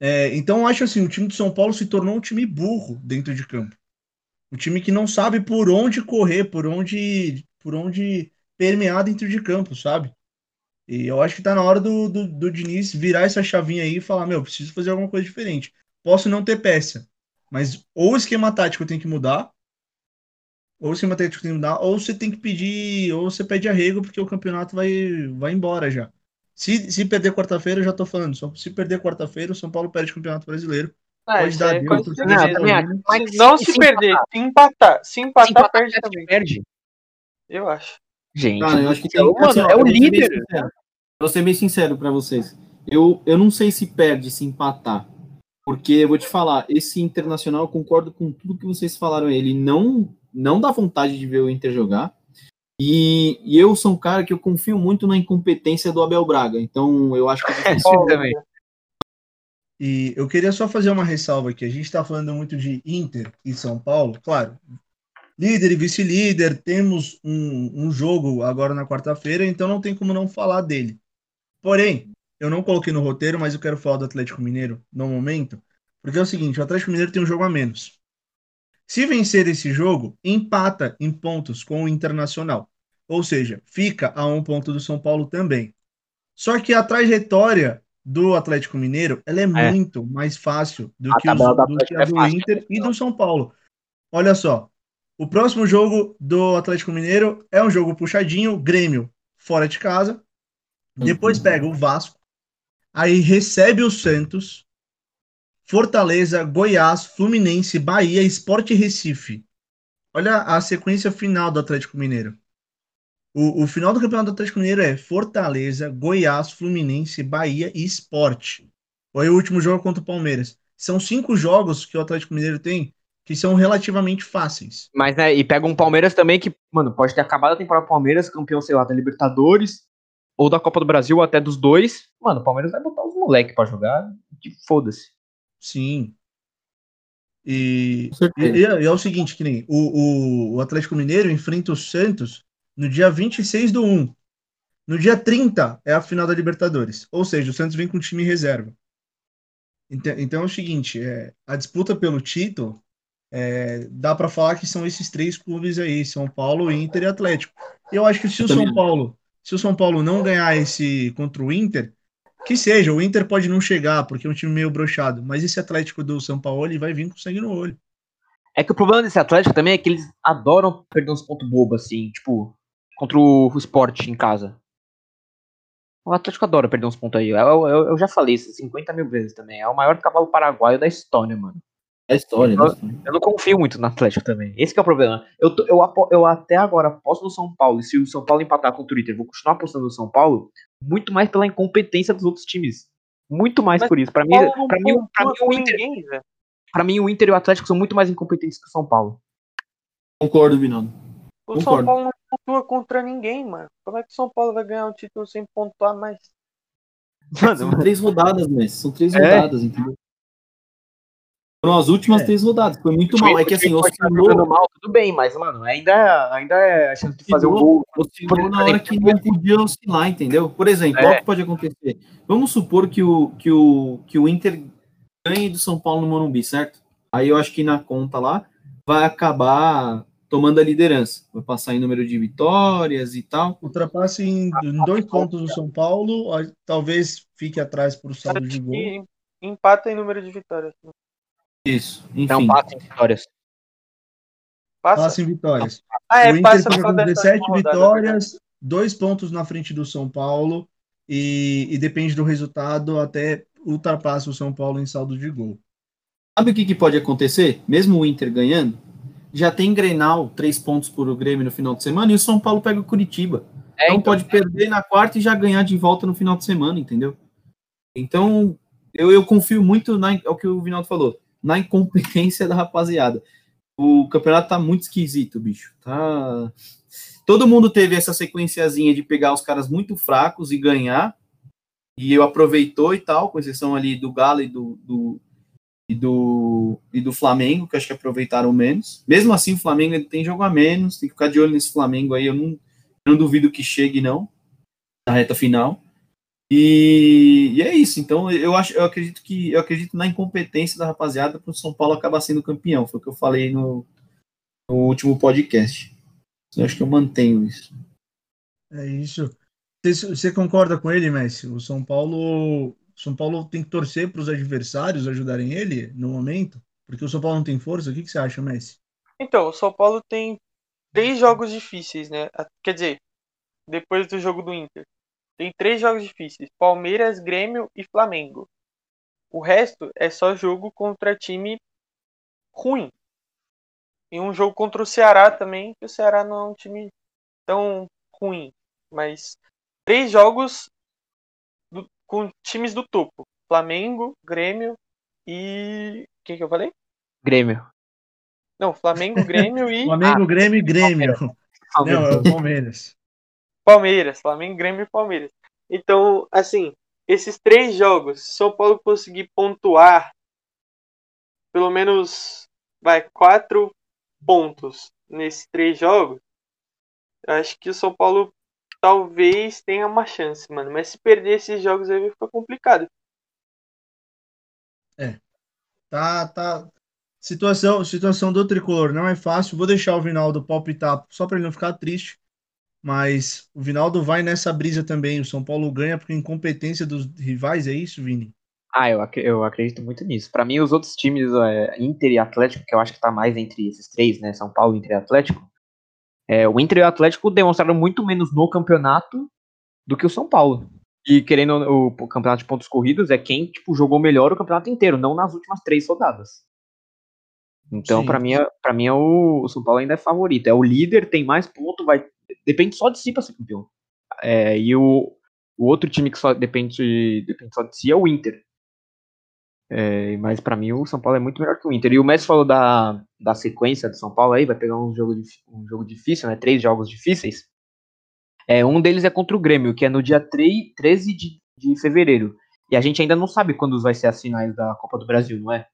É, então eu acho assim, o time do São Paulo se tornou um time burro dentro de campo. Um time que não sabe por onde correr, por onde, por onde permear dentro de campo, sabe? E eu acho que tá na hora do, do, do Diniz virar essa chavinha aí e falar, meu, preciso fazer alguma coisa diferente. Posso não ter peça, mas ou o esquema tático tem que mudar, ou o esquema tático tem que mudar, ou você tem que pedir, ou você pede arrego, porque o campeonato vai, vai embora já. Se, se perder quarta-feira, eu já tô falando, só se perder quarta-feira, o São Paulo perde o Campeonato Brasileiro. Ah, Pode dar é Deus. Não, também acho. Mas Se não se, se perder, empatar- se empatar, se empatar, se empatar, perde também. perde. Eu acho. Gente, Cara, eu acho que é assim, mano, ó, é o líder. sincero. Vou ser bem sincero pra vocês. Eu, eu não sei se perde, se empatar. Porque eu vou te falar, esse Internacional, eu concordo com tudo que vocês falaram. Ele não, não dá vontade de ver o Inter jogar. E, e eu sou um cara que eu confio muito na incompetência do Abel Braga. Então eu acho que é. Sim, também. E eu queria só fazer uma ressalva aqui. A gente está falando muito de Inter e São Paulo, claro. Líder e vice-líder, temos um, um jogo agora na quarta-feira, então não tem como não falar dele. Porém, eu não coloquei no roteiro, mas eu quero falar do Atlético Mineiro no momento, porque é o seguinte: o Atlético Mineiro tem um jogo a menos. Se vencer esse jogo, empata em pontos com o Internacional. Ou seja, fica a um ponto do São Paulo também. Só que a trajetória do Atlético Mineiro ela é, É. muito mais fácil do A que, os- do que é do fácil. Inter e do São Paulo. Olha só, o próximo jogo do Atlético Mineiro é um jogo puxadinho, Grêmio fora de casa. Depois pega o Vasco, aí recebe o Santos, Fortaleza, Goiás, Fluminense, Bahia, Sport Recife. Olha a sequência final do Atlético Mineiro. O, o final do Campeonato Atlético Mineiro é Fortaleza, Goiás, Fluminense, Bahia e Esporte. Foi o último jogo contra o Palmeiras. São cinco jogos que o Atlético Mineiro tem que são relativamente fáceis. Mas, né, e pega um Palmeiras também que, mano, pode ter acabado a temporada do Palmeiras, campeão, sei lá, da Libertadores, ou da Copa do Brasil, ou até dos dois. Mano, o Palmeiras vai botar os moleques pra jogar, que foda-se. Sim. E, e- e é, e é o seguinte, que nem o, o, o Atlético Mineiro enfrenta o Santos no dia 26 do 1. No dia 30 é a final da Libertadores. Ou seja, o Santos vem com time reserva. Então, então é o seguinte, é, a disputa pelo título é, dá para falar que são esses três clubes aí, São Paulo, Inter e Atlético. E eu acho que se o São Paulo, se o São Paulo não ganhar esse contra o Inter, que seja, o Inter pode não chegar, porque é um time meio broxado, mas esse Atlético do São Paulo ele vai vir com sangue no olho. É que o problema desse Atlético também é que eles adoram perder uns pontos bobos, assim, tipo, contra o, o Sport em casa. O Atlético adora perder uns pontos aí. Eu, eu, eu já falei isso 50 mil vezes também. É o maior cavalo paraguaio da história, mano. É história, né? Eu não confio muito no Atlético também. Esse que é o problema. Eu, tô- eu, eu até agora aposto no São Paulo. E se o São Paulo empatar com o Twitter, vou continuar apostando no São Paulo. Muito mais pela incompetência dos outros times. Muito mais Mas por isso. Pra mim, pra mim, pra mim, o Inter, ninguém, pra mim, o Inter e o Atlético são muito mais incompetentes que o São Paulo. Concordo, Vinaldo. O São. Paulo não pontua contra ninguém, mano. Como é que o São Paulo vai ganhar um título sem pontuar mais? Mano, São três rodadas, Messi. São três É. rodadas, entendeu? Foram as últimas É. três rodadas. Foi muito mal. É que assim, oscilou, mal, tudo bem, mas, mano, ainda, ainda é a chance de fazer o gol. oscilou na hora que não podia oscilar, entendeu? Por exemplo, É. olha o que pode acontecer. Vamos supor que o, que o, que o Inter ganhe do São Paulo no Morumbi, certo? Aí eu acho que na conta lá vai acabar tomando a liderança. Vai passar em número de vitórias e tal. Ultrapassa em, em dois pontos o São Paulo, talvez fique atrás por saldo de gol. empata em número de vitórias. Isso, Então, enfim. passa em vitórias. Passa? Passa em vitórias. Ah, é, o Inter passa por com causa dessa 17 rodada, vitórias, dois pontos na frente do São Paulo e, e depende do resultado até ultrapassa o São Paulo em saldo de gol. Sabe o que, que pode acontecer? Mesmo o Inter ganhando, já tem Grenal, três pontos por o Grêmio no final de semana, e o São Paulo pega o Curitiba. É, então, então, pode perder na quarta e já ganhar de volta no final de semana, entendeu? Então, eu, eu confio muito na, é o que o Vinaldo falou, na incompetência da rapaziada. O campeonato tá muito esquisito, bicho. Tá. Todo mundo teve essa sequenciazinha de pegar os caras muito fracos e ganhar. E eu aproveitou e tal, com exceção ali do Galo e do, do, e do, e do Flamengo, que acho que aproveitaram menos. Mesmo assim, o Flamengo tem jogo a menos, tem que ficar de olho nesse Flamengo aí. Eu não, eu não duvido que chegue, não, na reta final. E, e é isso. Então, eu acho, eu acredito que eu acredito na incompetência da rapaziada para o São Paulo acabar sendo campeão. Foi o que eu falei no, no último podcast. Eu acho que eu mantenho isso. É isso. Você, você concorda com ele, Messi? O São Paulo, o São Paulo tem que torcer para os adversários ajudarem ele no momento, porque o São Paulo não tem força. O que, que você acha, Messi? Então, o São Paulo tem três jogos difíceis, né? Quer dizer, depois do jogo do Inter. Tem três jogos difíceis: Palmeiras, Grêmio e Flamengo. O resto é só jogo contra time ruim. E um jogo contra o Ceará também, que o Ceará não é um time tão ruim. Mas três jogos do- com times do topo: Flamengo, Grêmio e. Quem que eu falei? Grêmio. Não, Flamengo, Grêmio e. Flamengo, Grêmio e Grêmio. Não, é o Palmeiras. Palmeiras, Flamengo, Grêmio e Palmeiras. Então, assim, esses três jogos, São Paulo conseguir pontuar pelo menos vai quatro pontos nesses três jogos, acho que o São Paulo talvez tenha uma chance, mano. Mas se perder esses jogos aí vai ficar complicado. Tá, tá. Situação, situação do tricolor não é fácil. Vou deixar o Vinaldo palpitar só para ele não ficar triste. Mas o Vinaldo vai nessa brisa também. O São Paulo ganha por incompetência dos rivais, é isso, Vini? Ah, eu, ac- eu acredito muito nisso. Pra mim, os outros times, é, Inter e Atlético, que eu acho que tá mais entre esses três, né? São Paulo, Inter e Atlético. É, o Inter e o Atlético demonstraram muito menos no campeonato do que o São Paulo. E querendo o, o campeonato de pontos corridos é quem tipo, jogou melhor o campeonato inteiro, não nas últimas três rodadas. Então, pra mim, é- pra mim é o, o São Paulo ainda é favorito. É o líder, tem mais ponto, vai depende só de si pra ser campeão. É, e o, o outro time que só depende, depende só de si é o Inter. É, mas para mim o São Paulo é muito melhor que o Inter. E o Messi falou da, da sequência do São Paulo aí, vai pegar um jogo, um jogo difícil, né? Três jogos difíceis. É, um deles é contra o Grêmio, que é no dia 3, 13 de, de fevereiro. E a gente ainda não sabe quando vai ser as finais da Copa do Brasil, não é?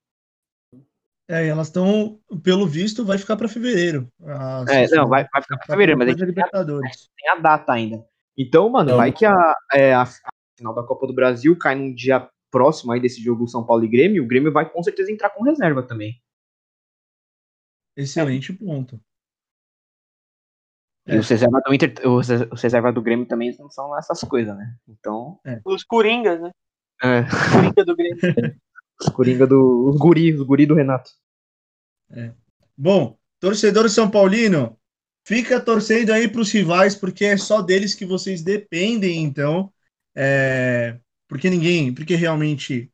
É, elas estão, pelo visto, vai ficar para fevereiro. As, é, não, vai, vai ficar para fevereiro, mas a gente tem a, tem a, data ainda. Então, mano, não. vai que a, é, a, a, final da Copa do Brasil cai num dia próximo aí desse jogo São Paulo e Grêmio, o Grêmio vai com certeza entrar com reserva também. Excelente ponto. E é. os reservas do Inter, os, reservas do Grêmio também não são essas coisas, né? Então. É. Os Coringas, né? É. Coringa do Grêmio. os Coringa do. Os guri, os guri do Renato. É. Bom, torcedor São Paulino, fica torcendo aí para os rivais, porque é só deles que vocês dependem, então. É, porque ninguém, porque realmente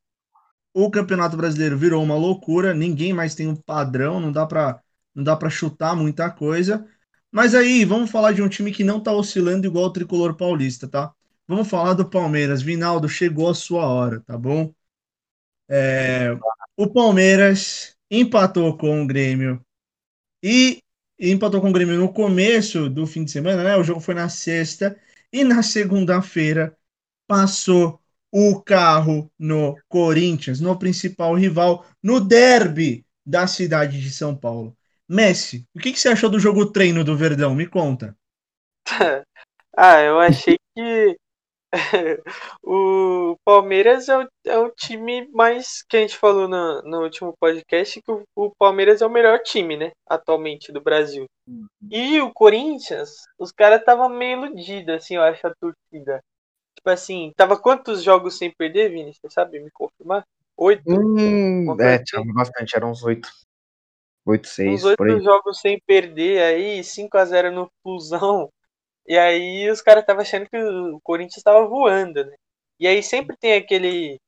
o Campeonato Brasileiro virou uma loucura, ninguém mais tem um padrão, não dá para não dá para chutar muita coisa. Mas aí, vamos falar de um time que não tá oscilando igual o tricolor paulista, tá? Vamos falar do Palmeiras. Vinaldo, chegou a sua hora, tá bom? É, o Palmeiras empatou com o Grêmio e empatou com o Grêmio no começo do fim de semana, né? O jogo foi na sexta e na segunda-feira passou o carro no Corinthians, no principal rival, no derby da cidade de São Paulo. Messi, o que, que você achou do jogo treino do Verdão? Me conta. ah, eu achei que o Palmeiras é o, é o time mais que a gente falou no, no último podcast que o, o, Palmeiras é o melhor time, né, atualmente do Brasil. Uhum. E o Corinthians, os caras estavam meio iludidos, assim, eu acho a torcida. Tipo assim, tava quantos jogos sem perder, Vini? Você sabe me confirmar? Oito? Hum, é, tinha bastante, eram uns oito. Oito, seis, oito jogos sem perder, aí 5 a 0 no Fusão. E aí os caras estavam achando que o Corinthians estava voando, né? E aí sempre tem aquele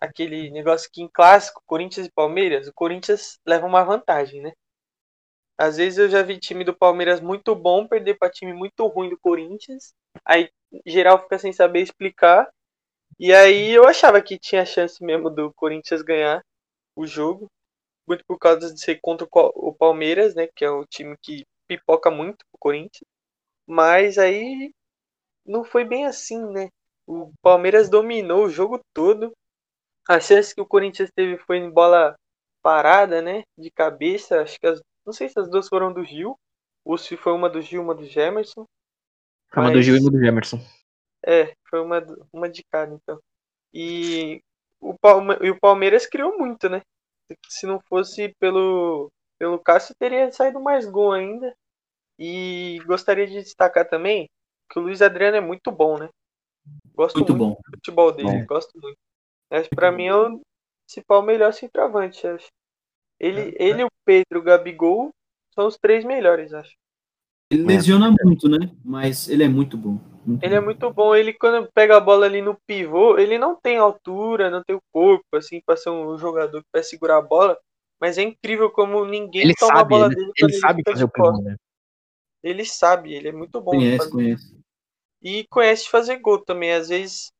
aquele negócio que em clássico, Corinthians e Palmeiras, o Corinthians leva uma vantagem, né? Às vezes eu já vi time do Palmeiras muito bom perder para time muito ruim do Corinthians. Aí geral fica sem saber explicar. E aí eu achava que tinha chance mesmo do Corinthians ganhar o jogo. Muito por causa de ser contra o Palmeiras, né? Que é o time que pipoca muito o Corinthians. Mas aí não foi bem assim, né? O Palmeiras dominou o jogo todo. A chance que o Corinthians teve foi em bola parada, né? De cabeça. Acho que as não sei se as duas foram do Gil, ou se foi uma do Gil, uma do Gemerson. Foi uma do Gil e uma do Gemerson. É, foi uma, uma de cada, então. E o, Palme... e o Palmeiras criou muito, né? Se não fosse pelo, pelo Cássio, teria saído mais gol ainda. E gostaria de destacar também que o Luiz Adriano é muito bom, né? Gosto muito, muito bom. do futebol dele, bom. gosto muito. Acho que pra mim é o principal melhor centroavante, acho. Ele, é. ele o Pedro, o Gabigol são os três melhores, acho. Ele lesiona muito, né? Mas ele é muito bom. Muito ele é bom. é muito bom. Ele, quando pega a bola ali no pivô, ele não tem altura, não tem o corpo, assim, para ser um jogador que vai segurar a bola. Mas é incrível como ninguém ele toma sabe, a bola né? dele. Ele, ele sabe fazer o pivô, né? Ele sabe, ele é muito bom. Conhece, conhece. E conhece fazer gol também. Às vezes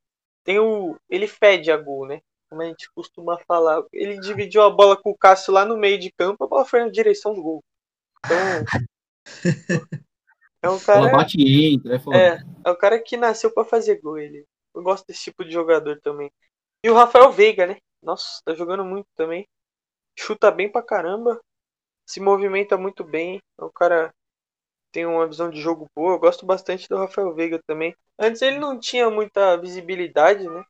tem o. Ele fede a gol, né? como a gente costuma falar. Ele dividiu a bola com o Cássio lá no meio de campo, a bola foi na direção do gol. Então. é um cara. Ela bate e entra, é foda. É, é um cara que nasceu para fazer gol. Ele. Eu gosto desse tipo de jogador também. E o Rafael Veiga, né? Nossa, tá jogando muito também. Chuta bem pra caramba. Se movimenta muito bem. É um cara tem uma visão de jogo boa. Eu gosto bastante do Rafael Veiga também. Antes ele não tinha muita visibilidade, né?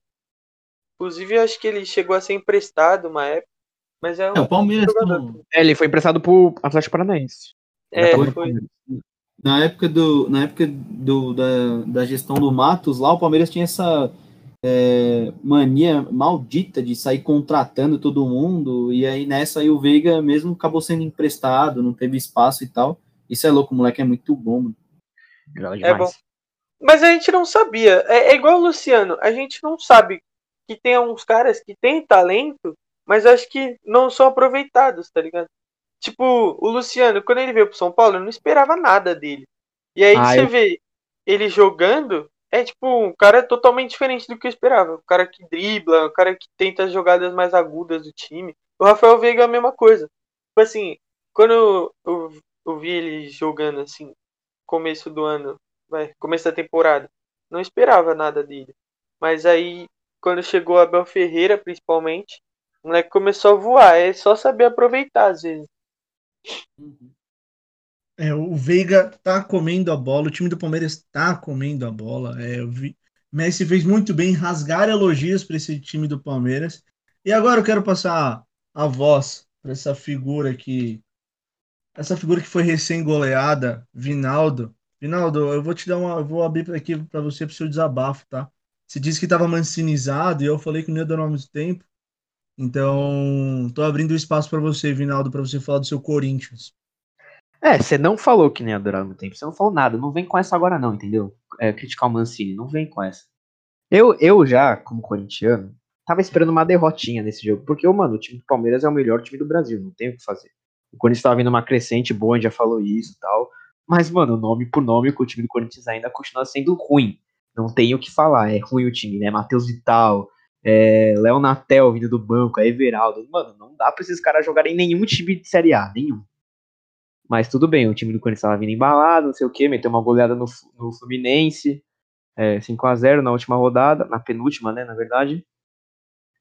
Inclusive, acho que ele chegou a ser emprestado uma época. Mas é, um é o Palmeiras. É, ele foi emprestado pro Atlético Paranaense. É, foi. Na época, do, na época do, da, da gestão do Matos, lá o Palmeiras tinha essa é, mania maldita de sair contratando todo mundo. E aí nessa aí o Veiga mesmo acabou sendo emprestado, não teve espaço e tal. Isso é louco, o moleque é muito bom. Mano. É bom. Mas a gente não sabia. É, é igual o Luciano. A gente não sabe que tem uns caras que têm talento, mas acho que não são aproveitados, tá ligado? Tipo, o Luciano, quando ele veio pro São Paulo, eu não esperava nada dele. E aí Ah, você vê ele jogando, é tipo um cara totalmente diferente do que eu esperava. O cara que dribla, o cara que tenta as jogadas mais agudas do time. O Rafael Veiga é a mesma coisa. Tipo assim, quando eu, eu, vi ele jogando assim, começo do ano, vai, começo da temporada, não esperava nada dele. Mas aí, quando chegou o Abel Ferreira, principalmente, o moleque começou a voar. É só saber aproveitar, às vezes. É, o Veiga tá comendo a bola, o time do Palmeiras tá comendo a bola. É, vi- Messi fez muito bem rasgar elogios para esse time do Palmeiras. E agora eu quero passar a voz para essa figura que essa figura que foi recém-goleada, Vinaldo. Vinaldo, eu vou te dar uma, eu vou abrir aqui para você para o seu desabafo, tá? Você disse que estava mancinizado e eu falei que não ia durar muito tempo. Então, tô abrindo espaço para você, Vinaldo, para você falar do seu Corinthians. É, você não falou que nem ia durar muito tempo. Você não falou nada. Não vem com essa agora, não, entendeu? É, criticar o Mancini. Não vem com essa. Eu, eu já, como corintiano, tava esperando uma derrotinha nesse jogo. Porque, mano, o time do Palmeiras é o melhor time do Brasil. Não tem o que fazer. O Corinthians tava vindo uma crescente boa, a gente já falou isso e tal. Mas, mano, nome por nome, o time do Corinthians ainda continua sendo ruim. Não tem o que falar. É ruim o time, né? Matheus Vital, é, Léo Natel vindo do banco, é Everaldo. Mano, não dá pra esses caras jogarem em nenhum time de Série A. Nenhum. Mas tudo bem, o time do Corinthians tava vindo embalado, não sei o que, meteu uma goleada no, no Fluminense, é, 5x0 na última rodada, na penúltima, né, na verdade.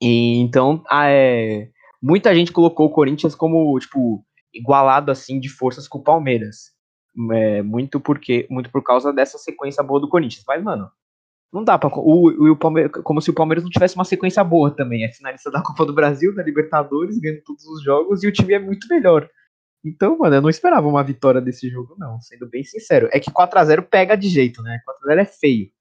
E então, ah, é, muita gente colocou o Corinthians como, tipo, igualado, assim, de forças com o Palmeiras. É, muito, porque, muito por causa dessa sequência boa do Corinthians. Mas, mano, não dá pra. O, o, o Palmeiras, como se o Palmeiras não tivesse uma sequência boa também. É finalista da Copa do Brasil, da Libertadores, ganhando todos os jogos, e o time é muito melhor. Então, mano, eu não esperava uma vitória desse jogo, não, sendo bem sincero. É que 4x0 pega de jeito, né? 4x0 é feio.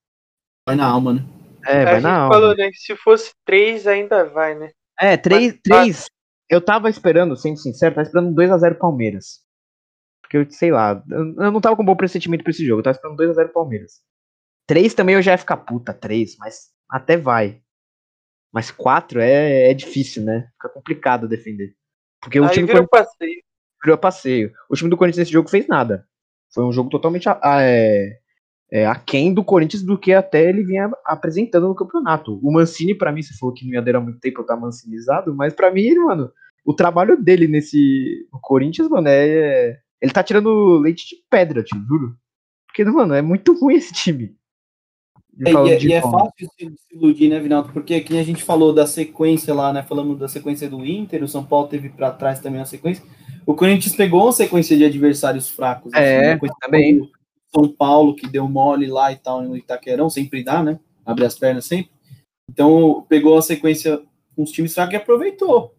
Vai na alma, né? É, a vai gente na alma. falou, né, que se fosse três ainda vai, né? É, 3, Mas- 3. Eu tava esperando, sendo sincero, tava esperando 2x0 Palmeiras. Porque eu, sei lá, eu não tava com bom pressentimento pra esse jogo, eu tava esperando 2x0 Palmeiras. 3 também eu já ia ficar puta, 3, mas até vai. Mas 4 é, é difícil, né? Fica complicado defender. Porque o aí time do virou passeio. virou passeio. O time do Corinthians nesse jogo fez nada. Foi um jogo totalmente a, a- é, é, aquém do Corinthians do que até ele vinha apresentando no campeonato. O Mancini, pra mim, você falou que não ia durar muito tempo eu tá mancinizado, mas pra mim, mano, o trabalho dele nesse no Corinthians, mano, é. Ele tá tirando leite de pedra, te juro. Porque, mano, é muito ruim esse time. É, e, é, e é fácil se, se iludir, né, Vinaldo? Porque aqui a gente falou da sequência lá, né? Falamos da sequência do Inter, o São Paulo teve pra trás também uma sequência. O Corinthians pegou uma sequência de adversários fracos. É, né, coisa também. como o São Paulo, que deu mole lá e tal no Itaquerão, sempre dá, né? Abre as pernas sempre. Então, pegou uma sequência com os times fracos e aproveitou.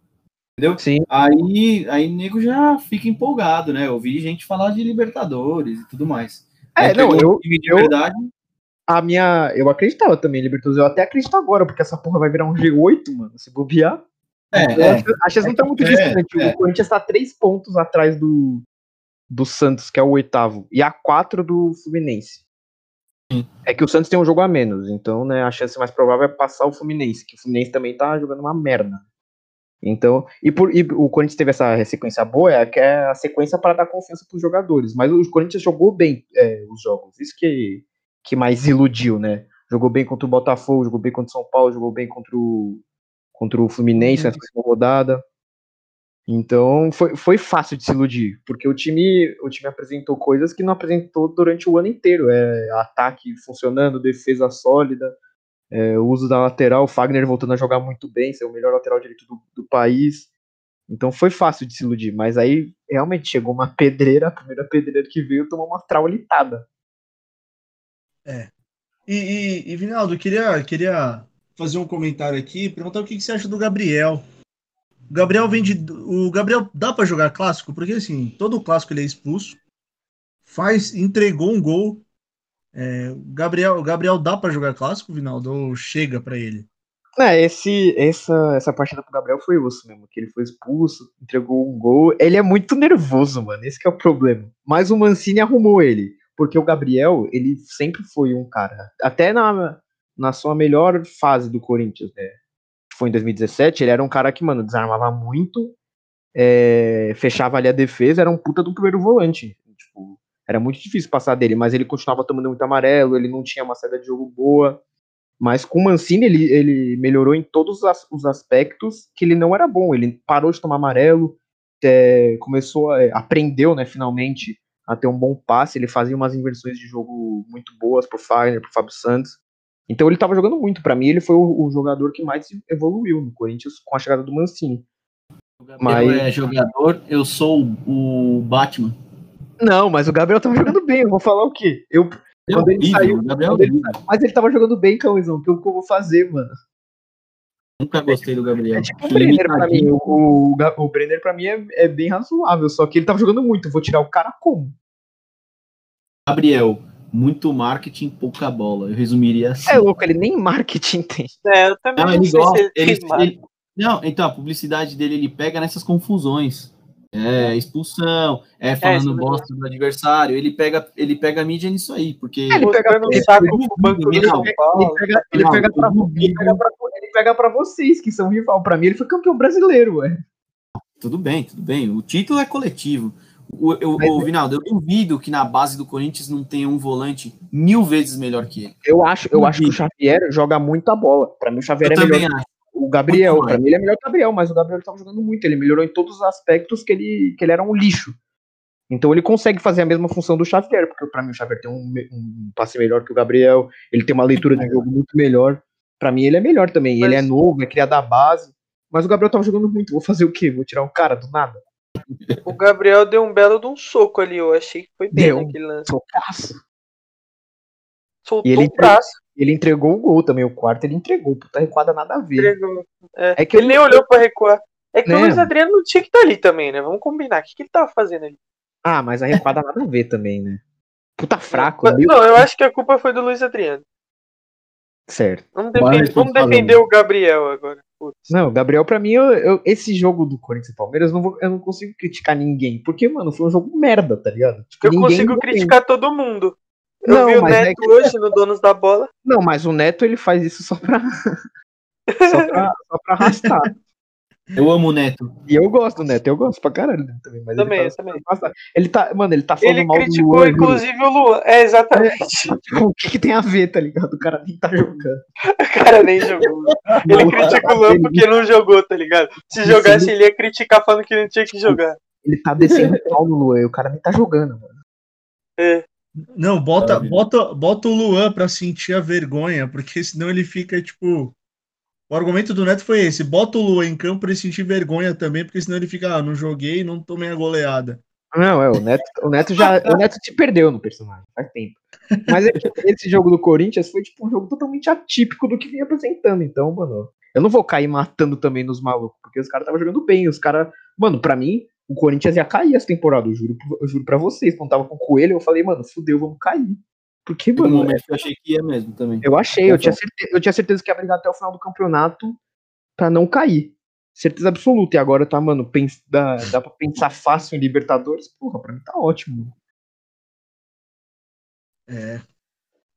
Entendeu? Sim. Aí, aí nego já fica empolgado, né? Eu ouvi gente falar de Libertadores e tudo mais. É, não, eu- verdade. A minha. Eu acreditava também Libertadores. Eu até acredito agora, porque essa porra vai virar um G8, mano. Se bobear. É, é. acho que- que não tá muito É, distante. é. O Corinthians tá três pontos atrás do, do Santos, que é o oitavo, e a quatro do Fluminense. Sim. É que o Santos tem um jogo a menos, então né, a chance mais provável é passar o Fluminense, que o Fluminense também tá jogando uma merda. Então, e, por, e o Corinthians teve essa sequência boa, é que é a sequência para dar confiança pros jogadores. Mas o Corinthians jogou bem é, os jogos, isso que, que mais iludiu, né? Jogou bem contra o Botafogo, jogou bem contra o São Paulo, jogou bem contra o, contra o Fluminense nessa última rodada. Então foi, foi fácil de se iludir, porque o time, o time apresentou coisas que não apresentou durante o ano inteiro. É, ataque funcionando, defesa sólida, é, uso da lateral, Fagner voltando a jogar muito bem, ser o melhor lateral direito do, do país. Então foi fácil de se iludir, mas aí realmente chegou uma pedreira, a primeira pedreira que veio tomou uma traulitada. E, e, e, Vinaldo, queria, queria fazer um comentário aqui, perguntar o que, que você acha do Gabriel. Gabriel vem de. O Gabriel dá pra jogar clássico? Porque assim, todo clássico ele é expulso. Faz, entregou um gol. É, Gabriel, Gabriel dá pra jogar clássico, Vinaldo? Ou chega pra ele? É, esse, essa, essa partida pro Gabriel foi osso mesmo, que ele foi expulso, entregou um gol. Ele é muito nervoso, mano, esse é o problema. Mas o Mancini arrumou ele, porque o Gabriel, ele sempre foi um cara, até na, na sua melhor fase do Corinthians, né? Foi em 2017, ele era um cara que, mano, desarmava muito, é, fechava ali a defesa, era um puta do primeiro volante. Tipo, Era muito difícil passar dele, mas ele continuava tomando muito amarelo, ele não tinha uma saída de jogo boa. Mas com o Mancini ele, ele melhorou em todos as, os aspectos que ele não era bom. Ele parou de tomar amarelo, é, começou a, aprendeu, né, finalmente a ter um bom passe, ele fazia umas inversões de jogo muito boas pro Fagner, pro Fábio Santos. Então ele estava jogando muito. Para mim, ele foi o, o, jogador que mais evoluiu no Corinthians com a chegada do Mancini. O Gabriel mas... é jogador, eu sou o Batman. Não, mas o Gabriel tava jogando bem. Eu vou falar o quê? Eu, é quando ele saiu, Gabriel ele, mas ele tava jogando bem, Cauizão. O que eu vou fazer, mano? Nunca gostei do Gabriel. É tipo o Brenner pra mim. O, o, o Brenner pra mim é, é, bem razoável, só que ele tava jogando muito. Eu vou tirar o cara como? Gabriel, muito marketing, pouca bola. Eu resumiria assim. É louco, ele nem marketing tem. É, eu também não, não ele gosta. Ele, ele, não, então a publicidade dele ele pega nessas confusões. É, expulsão, é falando é, bosta do adversário, ele pega, ele pega a mídia nisso aí, porque ele pega no saco banco ele, pra ele pega pra, ele pega pra vocês que são rival, pra mim ele foi campeão brasileiro, ué. Tudo bem, tudo bem, o título é coletivo. O, eu, o Vinaldo, eu duvido que na base do Corinthians não tenha um volante mil vezes melhor que ele. Eu acho, eu acho que o Xavier joga muita bola. Para mim o Xavier eu é melhor. Acho. O Gabriel, para mim ele é melhor que o Gabriel, mas o Gabriel estava jogando muito, ele melhorou em todos os aspectos que ele, que ele era um lixo. Então ele consegue fazer a mesma função do Xavier, porque para mim o Xavier tem um, um, passe melhor que o Gabriel, ele tem uma leitura de jogo muito melhor. Para mim ele é melhor também, mas... ele é novo, é criado da base. Mas o Gabriel tava jogando muito, vou fazer o quê? Vou tirar um cara do nada? O Gabriel deu um belo de um soco ali, eu achei que foi bem deu naquele lance. Socaço. Soltou o braço. Ele entregou o gol também, o quarto ele entregou, puta recuada nada a ver. Entregou. É. é que ele nem olhou pra recuar. É que né? o Luiz Adriano não tinha que estar tá ali também, né? Vamos combinar. O que, que ele tava fazendo ali? Ah, mas a recuada nada a ver também, né? Puta fraco. Não, não eu acho que a culpa foi do Luiz Adriano. Certo. Vamos, defender, vamos defender o Gabriel agora. Putz. Não, o Gabriel, pra mim, eu, eu, esse jogo do Corinthians e Palmeiras, não vou, eu não consigo criticar ninguém. Porque, mano, foi um jogo merda, tá ligado? Tipo, eu consigo criticar todo mundo. Eu não, vi o Neto é que... hoje no Donos da Bola. Não, mas o Neto ele faz isso só pra. só, pra só pra arrastar. Eu amo o Neto. E eu gosto do Neto, eu gosto pra caralho também. Mas também, ele tá, também. Ele tá, mano, ele tá falando ele mal criticou, do Luan. inclusive, o Luan. É, exatamente. É, o que, que, tem a ver, tá ligado? O cara nem tá jogando. o cara nem jogou. Ele não, critica o Luan porque não jogou, tá ligado? Se jogasse, ele ia criticar falando que não tinha que jogar. Ele tá descendo pau no Luan, o cara nem tá jogando, mano. É. Não, bota, bota, bota o Luan pra sentir a vergonha, porque senão ele fica, tipo, o argumento do Neto foi esse: bota o Lua em campo para ele sentir vergonha também, porque senão ele fica, ah, não joguei, não tomei a goleada. Não, é, o Neto, o Neto já. o Neto se perdeu no personagem, faz tempo. Mas é esse jogo do Corinthians foi tipo um jogo totalmente atípico do que vinha apresentando. Então, mano, eu não vou cair matando também nos malucos, porque os caras estavam jogando bem. Os caras. Mano, pra mim, o Corinthians ia cair essa temporada, eu juro, eu juro pra vocês. Quando tava com o Coelho, eu falei, mano, fudeu, vamos cair. Porque, mano. momento eu achei que ia mesmo também. Eu achei, eu tinha, certeza, eu tinha certeza que ia brigar até o final do campeonato pra não cair. Certeza absoluta. E agora tá, mano, pens, dá, dá pra pensar fácil em Libertadores. Porra, pra mim tá ótimo. É.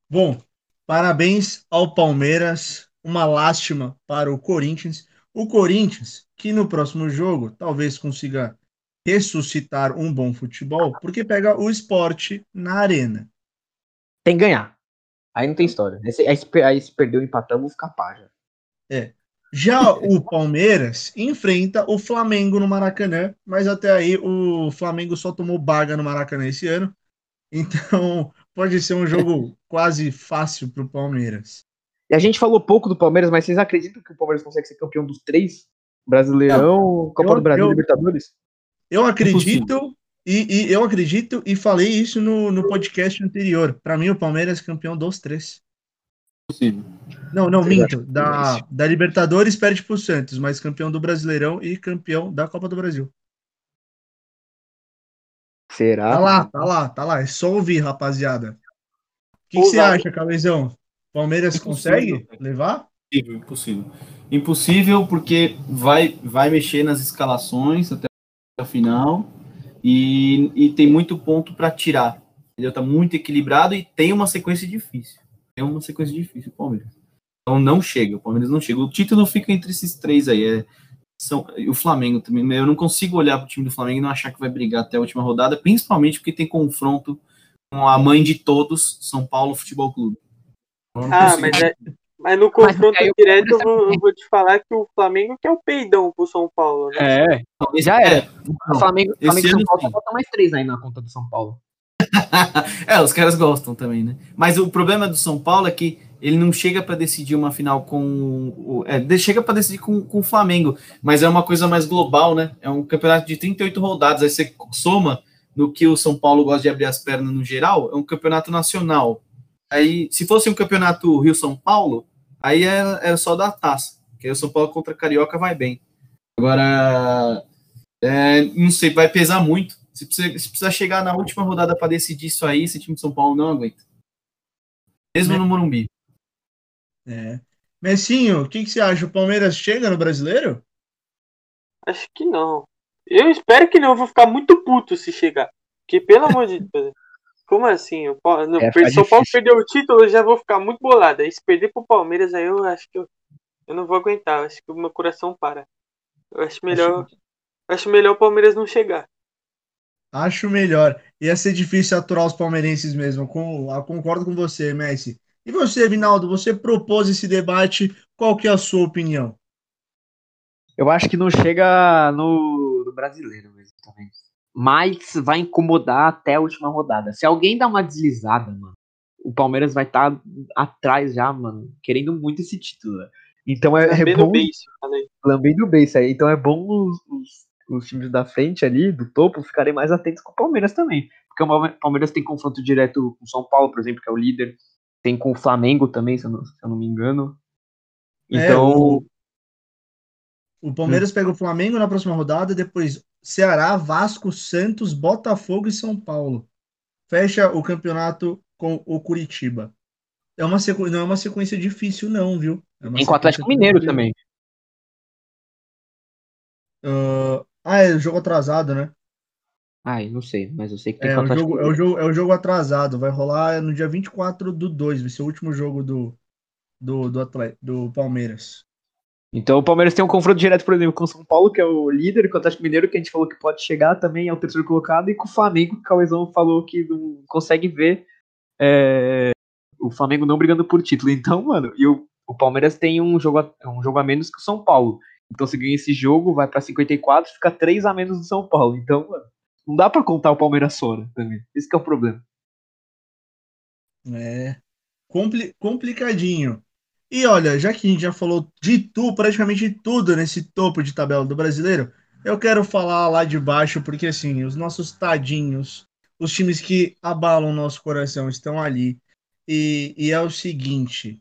Bom, parabéns ao Palmeiras. Uma lástima para o Corinthians. O Corinthians, que no próximo jogo talvez consiga ressuscitar um bom futebol, porque pega o esporte na arena. Tem que ganhar. Aí não tem história. Aí, aí, aí se perdeu empatando, vou ficar pá já. É. Já o Palmeiras enfrenta o Flamengo no Maracanã, mas até aí o Flamengo só tomou baga no Maracanã esse ano. Então pode ser um jogo quase fácil para o Palmeiras. E a gente falou pouco do Palmeiras, mas vocês acreditam que o Palmeiras consegue ser campeão dos três? Brasileirão, Copa eu, do Brasil e Libertadores? Eu acredito e, e, eu acredito e falei isso no, no podcast anterior. Para mim, o Palmeiras é campeão dos três. Possível. Não, não, minto. Da, da Libertadores perde pro Santos, mas campeão do Brasileirão e campeão da Copa do Brasil. Será? Tá lá, tá lá, tá lá. É só ouvir, rapaziada. O que, que você acha, Cabezão? Palmeiras impossível. consegue levar? Impossível, impossível. Impossível porque vai, vai mexer nas escalações até a final e, e tem muito ponto para tirar. Ele está muito equilibrado e tem uma sequência difícil. Tem uma sequência difícil o Palmeiras. Então não chega, o Palmeiras não chega. O título fica entre esses três aí. É, são, o Flamengo também. Eu não consigo olhar para o time do Flamengo e não achar que vai brigar até a última rodada, principalmente porque tem confronto com a mãe de todos, São Paulo Futebol Clube. Eu não Ah, mas, é, mas no confronto o direto eu vou, eu vou te falar que o Flamengo que é o peidão pro São Paulo, né? É, Talvez- já era. é, o Flamengo, e São Paulo falta mais três aí na conta do São Paulo. é, os caras gostam também, né? Mas o problema do São Paulo é que ele não chega para decidir uma final com. o- É, chega para decidir com, com o Flamengo, mas é uma coisa mais global, né? É um campeonato de 38 rodadas. Aí você soma no que o São Paulo gosta de abrir as pernas no geral, é um campeonato nacional. Aí, se fosse um campeonato Rio-São Paulo, aí era, era só da taça. Porque aí o São Paulo contra Carioca vai bem. Agora, é, não sei, vai pesar muito. Se precisa, se precisa chegar na última rodada para decidir isso aí, esse time de São Paulo não aguenta. Mesmo Né? no Morumbi. É. Messinho, o que, que você acha? O Palmeiras chega no brasileiro? Acho que não. Eu espero que não, eu vou ficar muito puto se chegar. Porque, pelo amor de Deus. Como assim? O não, É, fica São Paulo perdeu o título, eu já vou ficar muito bolado. Aí se perder pro Palmeiras, aí eu acho que eu, eu não vou aguentar. Eu acho que o meu coração para. Eu acho melhor. Acho melhor o Palmeiras não chegar. Acho melhor. Ia ser difícil aturar os palmeirenses mesmo. Com, eu concordo com você, Messi. E você, Vinaldo, você propôs esse debate. Qual que é a sua opinião? Eu acho que não chega no, no brasileiro. Mas vai incomodar até a última rodada. Se alguém dá uma deslizada, mano, o Palmeiras vai estar atrás já, mano, querendo muito esse título. né? Então é, é bom. beijo, falei. Lambendo bem isso aí. Então é bom os, os, os times da frente ali, do topo, ficarem mais atentos com o Palmeiras também. Porque o Palme- Palmeiras tem confronto direto com o São Paulo, por exemplo, que é o líder. Tem com o Flamengo também, se eu não, se eu não me engano. É, Então, o, o Palmeiras pega o Flamengo na próxima rodada, depois Ceará, Vasco, Santos, Botafogo e São Paulo. Fecha o campeonato com o Curitiba. É uma sequ... Não é uma sequência difícil, não, viu? É tem com o Atlético Mineiro tranquila. também. Ah, ah, é jogo atrasado, né? Ai, não sei, mas eu sei que tem É o jogo, é, o jogo, é o jogo atrasado. Vai rolar no dia 24 do 2. Vai ser o último jogo do, do, do, Atlético, do Palmeiras. Então o Palmeiras tem um confronto direto, por exemplo, com o São Paulo, que é o líder, com o Atlético Mineiro, que a gente falou que pode chegar também, é o terceiro colocado, e com o Flamengo, que o Cauezão falou que não consegue ver é, o Flamengo não brigando por título. Então, mano, e o, o Palmeiras tem um jogo, a, um jogo a menos que o São Paulo. Então, se ganha esse jogo, vai pra 54, fica 3 a menos do São Paulo. Então, mano, não dá pra contar o Palmeiras fora também. Esse é o problema. É compli- complicadinho. E olha, já que a gente já falou de tu, praticamente tudo nesse topo de tabela do brasileiro, eu quero falar lá de baixo, porque assim, os nossos tadinhos, os times que abalam o nosso coração estão ali. E, e é o seguinte,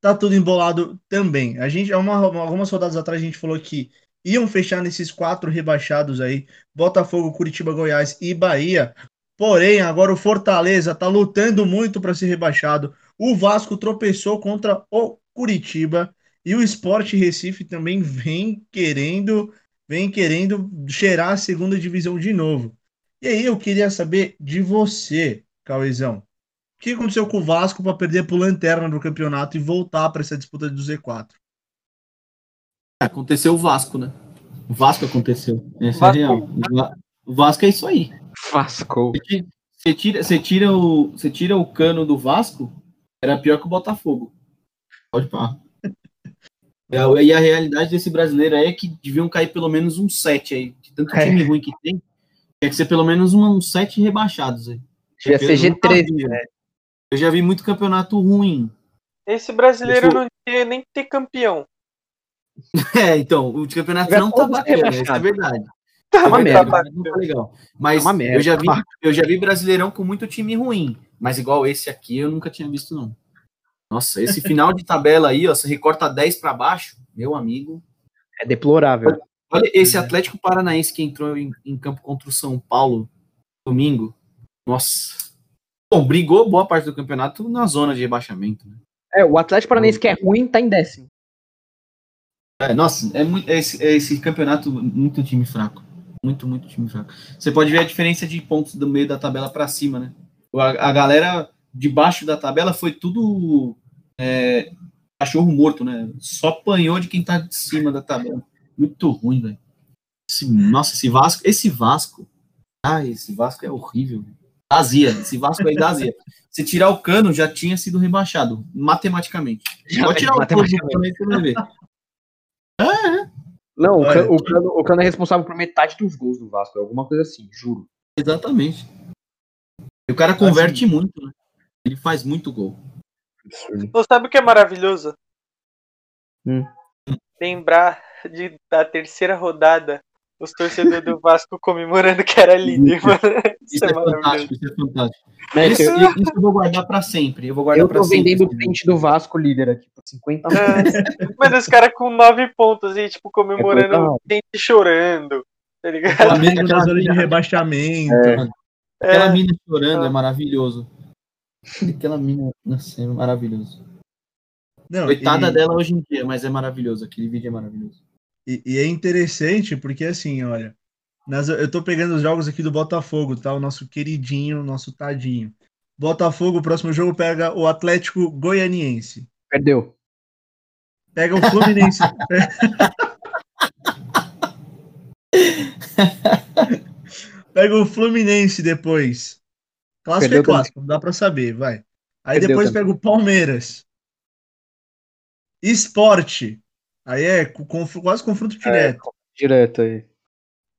tá tudo embolado também. A gente, uma- algumas rodadas atrás, a gente falou que iam fechar nesses quatro rebaixados aí: Botafogo, Curitiba, Goiás e Bahia. Porém, agora o Fortaleza tá lutando muito para ser rebaixado. O Vasco tropeçou contra o Curitiba e o Sport Recife também vem querendo, vem querendo cheirar a segunda divisão de novo. E aí eu queria saber de você, Cauezão. O que aconteceu com o Vasco para perder pro Lanterna do campeonato e voltar para essa disputa do Z4? Aconteceu o Vasco, né? O Vasco aconteceu. Essa Vasco. é real. O O Vasco é isso aí. Vasco. Você tira, você tira, o, você tira o cano do Vasco, era pior que o Botafogo. Pode parar. E a realidade desse brasileiro aí é que deviam cair pelo menos um 7 aí. De tanto É. time ruim que tem, tinha que ser pelo menos um, uns 7 rebaixados aí. Devia ser eu nunca G13, vi, né? Eu já vi muito campeonato ruim. Esse brasileiro Isso- não tinha nem que ter campeão. É, então, o campeonato não tá bacana, isso é verdade. Tá, uma É merda. Não tá legal. Mas É uma merda. eu já vi, eu já vi brasileirão com muito time ruim, mas igual esse aqui eu nunca tinha visto não. Nossa, esse final de tabela aí, ó, você recorta 10 para baixo, meu amigo. É deplorável. Olha esse Atlético Paranaense que entrou em, em campo contra o São Paulo domingo. Nossa. Bom, brigou boa parte do campeonato na zona de rebaixamento. Né? É, o Atlético Paranaense que é ruim tá em décimo. É, nossa, é, muito, é esse, é esse campeonato muito time fraco. Muito, muito time fraco. Você pode ver a diferença de pontos do meio da tabela para cima, né? A, a galera de baixo da tabela foi tudo é, cachorro morto, né? Só apanhou de quem tá de cima da tabela. Muito ruim, velho. Nossa, esse Vasco, esse Vasco. Ah, esse Vasco é horrível. velho. Dá Azia. Esse Vasco aí azia. Se tirar o cano, já tinha sido rebaixado, matematicamente. Pode tirar o cano do cano aí que você vai ver. Não, o, Olha. Cano, o, Cano, o Cano é responsável por metade dos gols do Vasco. é Alguma coisa assim, juro. Exatamente. E o cara converte muito, né? Ele faz muito gol. Absurdo. Você sabe o que é maravilhoso? Hum. Lembrar de, da terceira rodada, os torcedores do Vasco comemorando que era líder, mano. Isso, Isso é é fantástico, isso é fantástico. Isso, eu, isso eu vou guardar pra sempre. Eu vou guardar eu pra tô sempre. vendendo o print do Vasco líder aqui por 50 É. Mano, os caras com nove pontos e, tipo, comemorando, brutal. gente chorando. Tá ligado? Aquela da aquela zona de rebaixamento. aquela É. mina chorando Ah. é maravilhoso. Aquela mina, nossa, é maravilhoso. Não, Coitada e- dela hoje em dia, mas é maravilhoso. Aquele vídeo é maravilhoso. E, e é interessante porque, assim, olha, nas- eu tô pegando os jogos aqui do Botafogo, tá? O nosso queridinho, nosso tadinho. Botafogo, o próximo jogo pega o Atlético Goianiense. Perdeu. Pega o Fluminense. pega o Fluminense depois. Clássico é clássico, não dá pra saber, vai. Aí Perdeu depois também. pega o Palmeiras. Esporte. Aí é conf- quase confronto direto. Direto aí.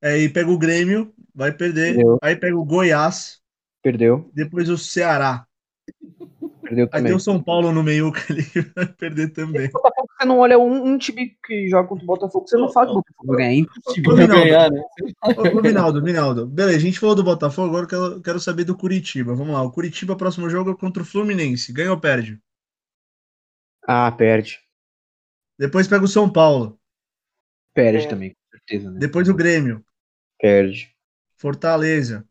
Aí pega o Grêmio, vai perder. Perdeu. Aí pega o Goiás, Perdeu. depois o Ceará. Perdeu Aí também. tem o São Paulo no meio que ele vai perder também. Botafogo, você não olha um, um time que joga contra o Botafogo, você não fala que o Botafogo vai ganhar. É impossível. Ganhar, né? ô, ô, Vinaldo, Vinaldo. Beleza, a gente falou do Botafogo, agora eu quero, quero saber do Curitiba. Vamos lá, o Curitiba, próximo jogo é contra o Fluminense. Ganha ou perde? Ah, perde. Depois pega o São Paulo. Perde É. também, com certeza. Né? Depois o Grêmio. Perde. Fortaleza.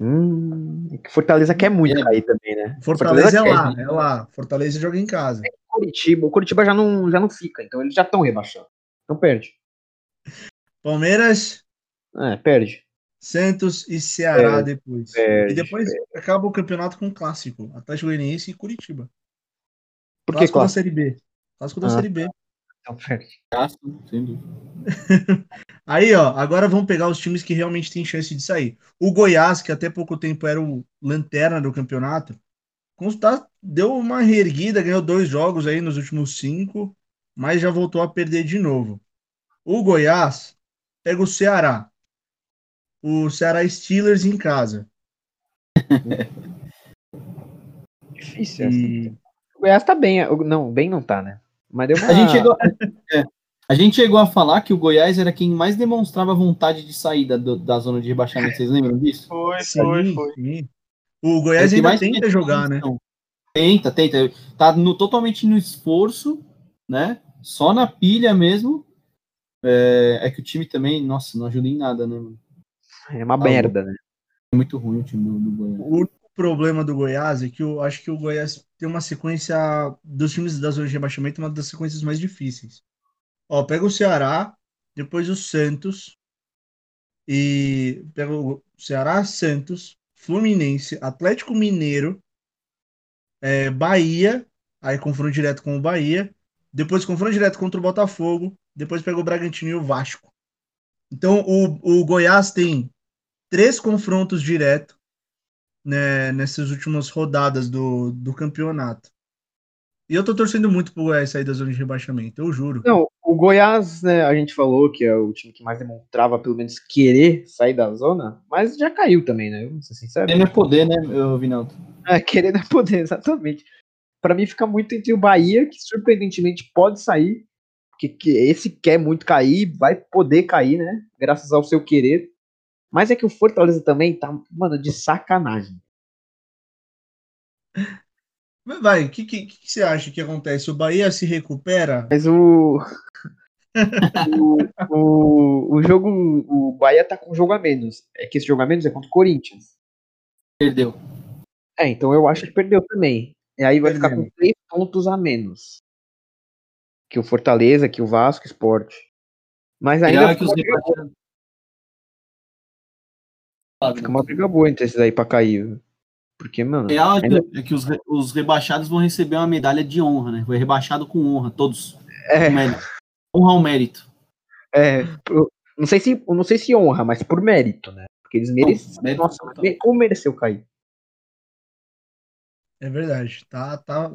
Hum, é que Fortaleza quer muito É. cair também, né? Fortaleza, é quer, lá, né? é lá. Fortaleza joga em casa. Curitiba, o Curitiba já não, já não fica, então eles já estão rebaixando. Então perde. Palmeiras, É, perde. Santos e Ceará Perde, depois. perde, e depois acaba o campeonato com um clássico. Atlético Goianiense e Curitiba. Por que Clássico da clássico? Série B. Clássico da Ah. Série B. Então perde. Sem dúvida. Aí, ó, agora vamos pegar os times que realmente têm chance de sair. O Goiás, que até pouco tempo era o lanterna do campeonato, consta- deu uma reerguida, ganhou dois jogos aí nos últimos cinco, mas já voltou a perder de novo. O Goiás pega o Ceará. O Ceará Steelers em casa. Difícil essa. E O Goiás tá bem. o- Não, bem não tá, né? Mas deu uma. A gente, chegou, é, a gente chegou a falar que o Goiás era quem mais demonstrava vontade de saída do- da zona de rebaixamento. Vocês lembram disso? Foi, sim, foi, foi. sim. O Goiás É ainda mais tenta jogar, né? Tenta, tenta. Tá no- totalmente no esforço, né? Só na pilha mesmo. É, é que o time também, nossa, não ajuda em nada, né? mano? É uma Tá merda, né? É muito ruim o time do, do Goiás. O problema do Goiás é que eu acho que o Goiás tem uma sequência dos times da zona de rebaixamento, uma das sequências mais difíceis. Ó, pega o Ceará, depois o Santos, e pega o Ceará, Santos, Fluminense, Atlético Mineiro, é, Bahia, aí confronto direto com o Bahia, depois confronto direto contra o Botafogo, depois pega o Bragantino e o Vasco. Então o, o Goiás tem três confrontos direto né, nessas últimas rodadas do, do campeonato. E eu tô torcendo muito pro Goiás sair da zona de rebaixamento, eu juro. Não, o Goiás, né, a gente falou que é o time que mais demonstrava, pelo menos, querer sair da zona, mas já caiu também, né? Vamos ser sinceros. Ele é poder, né, Vinaldo? É, querer não é poder, exatamente. Pra mim fica muito entre o Bahia, que surpreendentemente pode sair, porque que esse quer muito cair, vai poder cair, né? Graças ao seu querer. Mas é que o Fortaleza também tá, mano, de sacanagem. Mas vai, o que, que, que você acha que acontece? O Bahia se recupera? Mas o. o, o, o jogo. O Bahia tá com um jogo a menos. É que esse jogo a menos é contra o Corinthians. Perdeu. É, então eu acho que perdeu também. E aí vai ficar Perdeu. com três pontos a menos. Que o Fortaleza, que o Vasco Sport. Mas ainda que os rebaixados. Fica uma briga boa entre esses aí pra cair. Porque, mano. Real é que, ainda- é que os, re- os rebaixados vão receber uma medalha de honra, né? Foi rebaixado com honra, todos. É. Honra ao mérito. é, não sei se, não sei se honra, mas por mérito, né? Porque eles merecem. mérito Nossa, como mereceu cair? É verdade. Tá, tá.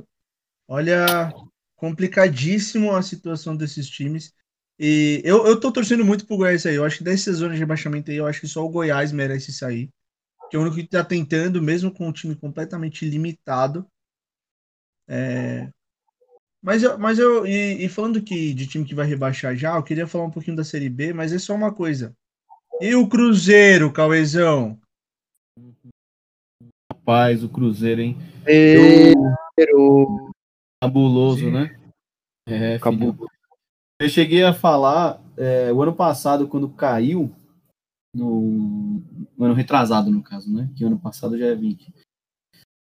Olha, complicadíssimo a situação desses times. E eu, eu tô torcendo muito pro Goiás aí. Eu acho que dessa zona de rebaixamento aí, eu acho que só o Goiás merece sair. Que é o único que tá tentando, mesmo com um time completamente limitado. É... Mas eu, mas eu e, e falando que de time que vai rebaixar já, eu queria falar um pouquinho da Série B, mas é só uma coisa. E o Cruzeiro, Cauezão? Rapaz, o Cruzeiro, hein? Cruzeiro. Cabuloso, né? É, Cabuloso. Eu cheguei a falar é, o ano passado, quando caiu, no, no ano retrasado, no caso, né? Que ano passado já é 20.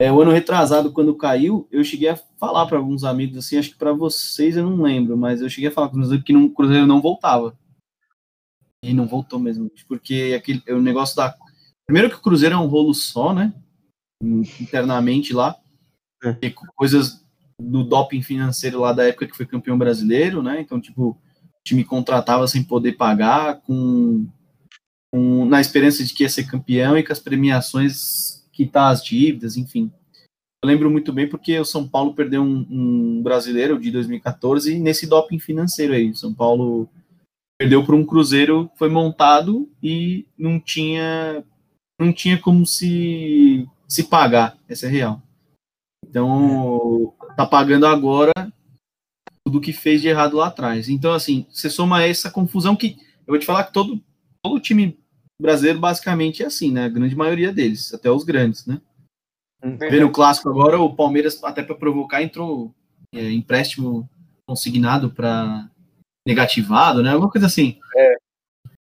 É, o ano retrasado, quando caiu, eu cheguei a falar para alguns amigos, assim, acho que para vocês eu não lembro, mas eu cheguei a falar com eles que o Cruzeiro não voltava. E não voltou mesmo, porque aquele, o negócio da. Primeiro que o Cruzeiro é um rolo só, né? Internamente lá. É. E coisas do doping financeiro lá da época que foi campeão brasileiro, né? Então, tipo, o time contratava sem poder pagar, com, com na esperança de que ia ser campeão e com as premiações quitar as dívidas, enfim. Eu lembro muito bem porque o São Paulo perdeu um, um brasileiro de 2014 nesse doping financeiro aí. O São Paulo perdeu para um Cruzeiro foi montado e não tinha não tinha como se se pagar, essa é real. Então, tá pagando agora tudo que fez de errado lá atrás. Então, assim, você soma essa confusão que eu vou te falar que todo todo time brasileiro basicamente é assim, né? A grande maioria deles, até os grandes, né? Vendo o clássico agora, o Palmeiras, até para provocar, entrou é, empréstimo consignado para negativado, né? Alguma coisa assim. É.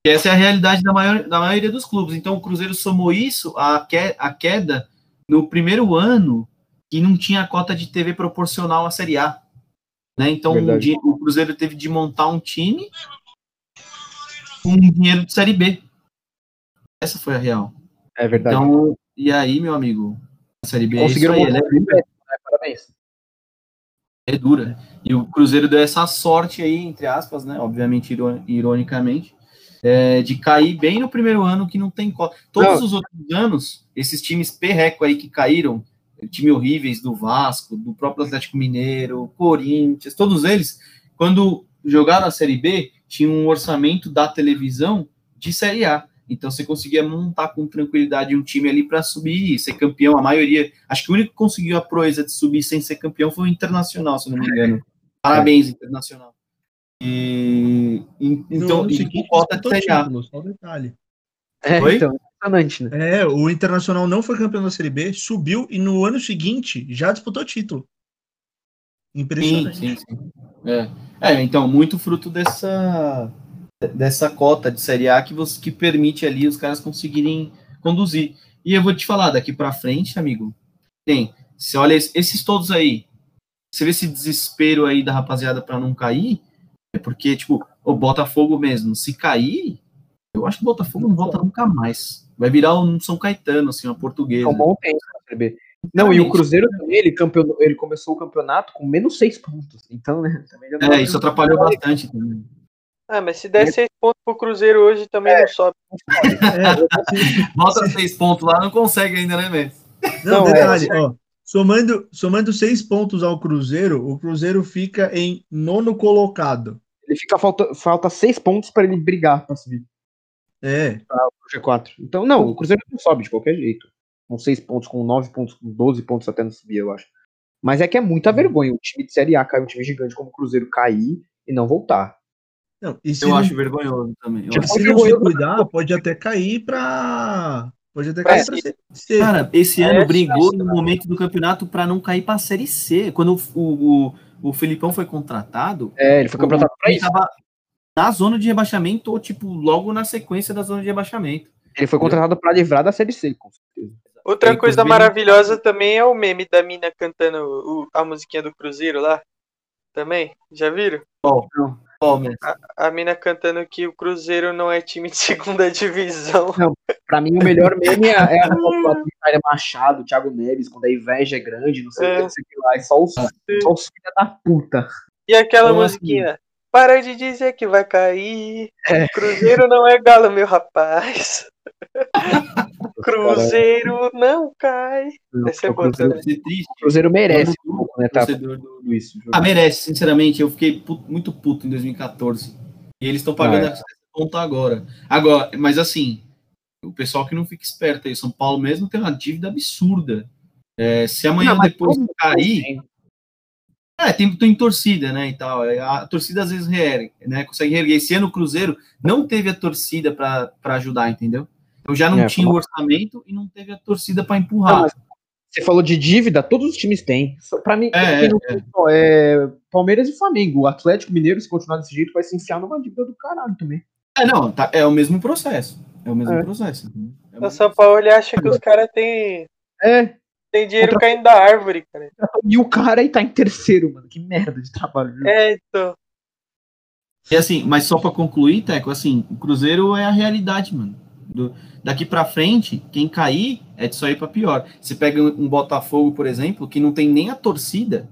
E essa é a realidade da, maior, da maioria dos clubes. Então o Cruzeiro somou isso à que, a queda no primeiro ano que não tinha cota de TV proporcional à Série A. Né? Então o, Verdade. di- o Cruzeiro teve de montar um time com dinheiro de Série B. Essa foi a real. É verdade. Então, e aí, meu amigo, a Série B é isso Conseguiram aí, um time, né? Parabéns. é dura. E o Cruzeiro deu essa sorte aí, entre aspas, né? Obviamente, iro- ironicamente, é, de cair bem no primeiro ano que não tem cota. Todos Não. os outros anos, esses times perreco aí que caíram, time horríveis do Vasco, do próprio Atlético Mineiro, Corinthians, todos eles, quando jogaram a Série B, tinham um orçamento da televisão de Série A. Então você conseguia montar com tranquilidade um time ali para subir e ser campeão. A maioria, acho que o único que conseguiu a proeza de subir sem ser campeão foi o Internacional, se não me engano. Parabéns, Internacional. E, e- então, ano e seguinte, com cota de disputou Série A. título, só impressionante, né? É, o Internacional não foi campeão da Série B, subiu e no ano seguinte já disputou título. Sim, Impressionante. sim, sim. É. É, então, muito fruto dessa, dessa cota de Série A que, você, que permite ali os caras conseguirem conduzir. E eu vou te falar, daqui pra frente, amigo, tem, você olha es- esses todos aí, você vê esse desespero aí da rapaziada pra não cair, é porque, tipo, o Botafogo mesmo, se cair, eu acho que o Botafogo não volta nunca mais. Vai virar um São Caetano, assim, uma portuguesa. É um bom tempo na Série B. Não, e o Cruzeiro também, ele, campeonou, ele começou o campeonato com menos seis pontos. Então, né? Também já não É, isso atrapalhou bastante também. Ah, mas se der seis pontos pro Cruzeiro hoje também não sobe. É, Bota seis pontos lá, não consegue ainda, né, velho? não, Não, é, detalhe, ó. Somando, somando seis pontos ao Cruzeiro, o Cruzeiro fica em nono colocado. Ele fica falta, falta seis pontos para ele brigar para subir É, G4. Então, não, o Cruzeiro não sobe de qualquer jeito. Com seis pontos, com nove pontos, com 12 pontos até não subir, eu acho. Mas é que é muita vergonha o time de Série A cair, um time gigante como o Cruzeiro cair e não voltar. não, e Eu não, acho vergonhoso também. Eu Tipo, acho- se não se cuidar, pode até cair pra. Pode até cair É, pra ser. ser- Cara, esse É, ano brigou sim. no momento do campeonato pra não cair pra Série C. Quando o, o, o Felipão foi contratado, É, ele foi contratado pra ele isso. tava na zona de rebaixamento ou, tipo, logo na sequência da zona de rebaixamento. Ele foi contratado para livrar da Série C, com certeza. Outra É, coisa maravilhosa também é o meme da mina cantando o- a musiquinha do Cruzeiro lá. Também? Já viram? Ó, mesmo. A mina cantando que o Cruzeiro não é time de segunda divisão. Pra mim, o melhor meme é, é a Tyler Machado, Thiago Neves, quando a inveja é grande, não sei o que, É. não sei o que lá. É só os, só os filha da puta. E aquela Como assim? Para de dizer que vai cair. É. Cruzeiro não é galo, meu rapaz. Cruzeiro não cai. Essa é boa Cruzeiro, Cruzeiro merece um pouco, né? Tá do-. Ah, merece, sinceramente. Eu fiquei pu- muito puto em 2014. E eles estão pagando Ah, é. essa conta agora. Agora, mas assim, o pessoal que não fica esperto aí, São Paulo mesmo tem uma dívida absurda. É, se amanhã Não, depois cair. É, tem, tem torcida, né? E tal. É, A torcida às vezes reergue, né? Consegue reerguer. Esse ano o Cruzeiro não teve a torcida para ajudar, entendeu? Então já não É, tinha o orçamento e não teve a torcida para empurrar. Não, Você falou de dívida, todos os times têm. Pra mim, É, tem só é Palmeiras e Flamengo. O Atlético Mineiro, se continuar desse jeito, vai se enfiar numa dívida do caralho também. É, não, tá- é o mesmo processo. É o mesmo É. processo. É o O mesmo São Paulo ele acha que os caras têm É, tem dinheiro Outra- caindo da árvore, cara. e o cara aí tá em terceiro, mano. Que merda de trabalho. viu? É, então. E assim, mas só pra concluir, Teco, assim, o Cruzeiro é a realidade, mano. Do- daqui pra frente, quem cair é de só ir pra pior. Você pega um Botafogo, por exemplo, que não tem nem a torcida,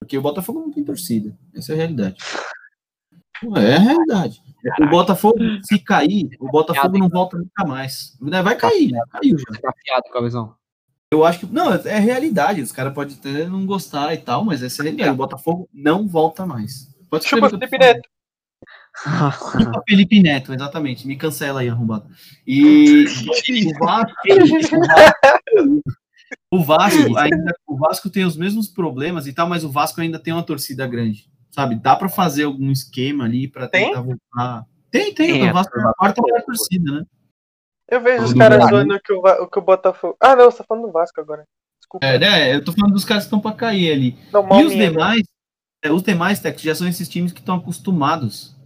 porque o Botafogo não tem torcida. Essa é a realidade. É a realidade. O Botafogo, se cair, o Botafogo não volta nunca mais. Né, Vai cair, né? Caiu já. Tá afiado, cabeção. Eu acho que. Não, é realidade. Os caras podem até não gostar e tal, mas essa é a realidade. O Botafogo não volta mais. Pode Chupa Felipe. Neto. Chupa Felipe Neto, exatamente. Me cancela aí, arrombado. E o Vasco, o Vasco ainda, o Vasco tem os mesmos problemas e tal, mas o Vasco ainda tem uma torcida grande, sabe? Dá pra fazer algum esquema ali pra Tem? tentar voltar. Tem, tem. Tem, o Vasco é a quarta maior torcida, né? Eu vejo os caras zoando que o, que o Botafogo. Ah, não, você tá falando do Vasco agora. Desculpa. É, né? Eu tô falando dos caras que estão pra cair ali. Não, E os minha. demais, é, os demais, Tex, já são esses times que estão acostumados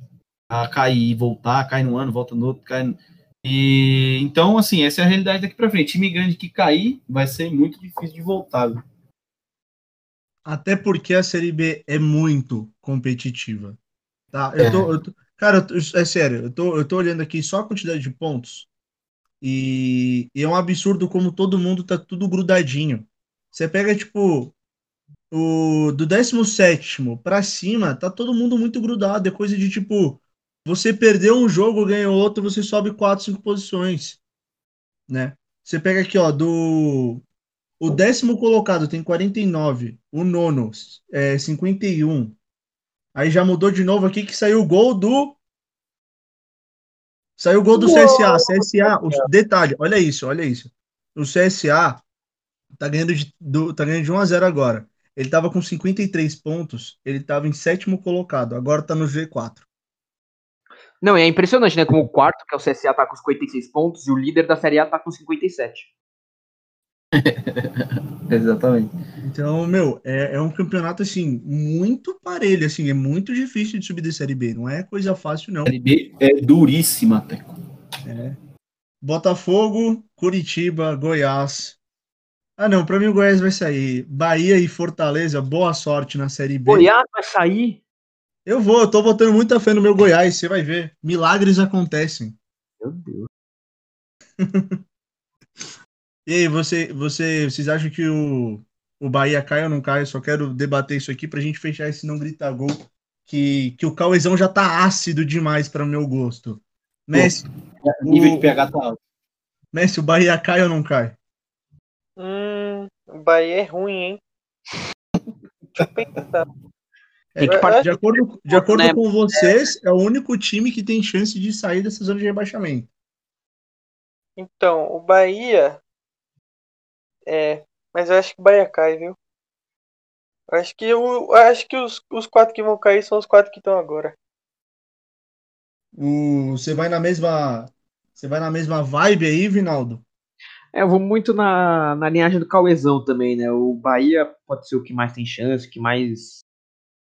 a cair e voltar, cai no ano, volta no outro, cai no... E então, assim, essa é a realidade daqui pra frente. Time grande que cair vai ser muito difícil de voltar. viu? Até porque a Série B é muito competitiva. Tá? Eu tô, eu tô- cara, eu tô- é sério, eu tô, eu tô olhando aqui só a quantidade de pontos e, e é um absurdo como todo mundo tá tudo grudadinho. Você pega, tipo, o do 17º pra cima, tá todo mundo muito grudado. É coisa de, tipo, você perdeu um jogo, ganhou outro, você sobe 4, 5 posições, né? Você pega aqui, ó, do o décimo colocado tem 49. O nono é 51. Aí já mudou de novo aqui que saiu o gol do. Saiu o gol do CSA. CSA, o detalhe, olha isso, olha isso. O CSA tá ganhando de, do, tá ganhando de 1 a 0 agora. Ele tava com 53 pontos, ele tava em sétimo colocado, agora tá no G4. Não, e é impressionante, né? Como o quarto, que é o CSA, tá com 56 pontos, e o líder da Série A tá com 57. Exatamente. Então, meu, é, é um campeonato assim, muito parelho, assim, é muito difícil de subir da Série B, não é coisa fácil, não. Série B é duríssima, Teco. Botafogo, Curitiba, Goiás. Ah, não, pra mim o Goiás vai sair. Bahia e Fortaleza, boa sorte na Série B. Goiás vai sair? Eu vou, eu tô botando muita fé no meu Goiás, você vai ver. Milagres acontecem. Meu Deus. E aí, você, você, vocês acham que o, o Bahia cai ou não cai? Eu só quero debater isso aqui pra gente fechar esse não grita gol. Que, que o Cauezão já tá ácido demais para meu gosto. Messi, O nível de pH tá alto. Messi, o Bahia cai ou não cai? Hum, o Bahia é ruim, hein? Deixa eu pensar. É, Tem que de acordo, de acordo né? com vocês, é o único time que tem chance de sair dessa zona de rebaixamento. Então, o Bahia. É. Mas eu acho que o Bahia cai, viu? Eu acho que, eu, acho que os, os quatro que vão cair são os quatro que estão agora. O, você vai na mesma. Você vai na mesma vibe aí, Vinaldo? É, eu vou muito na, na linhagem do Cauezão também, né? O Bahia pode ser o que mais tem chance, o que mais.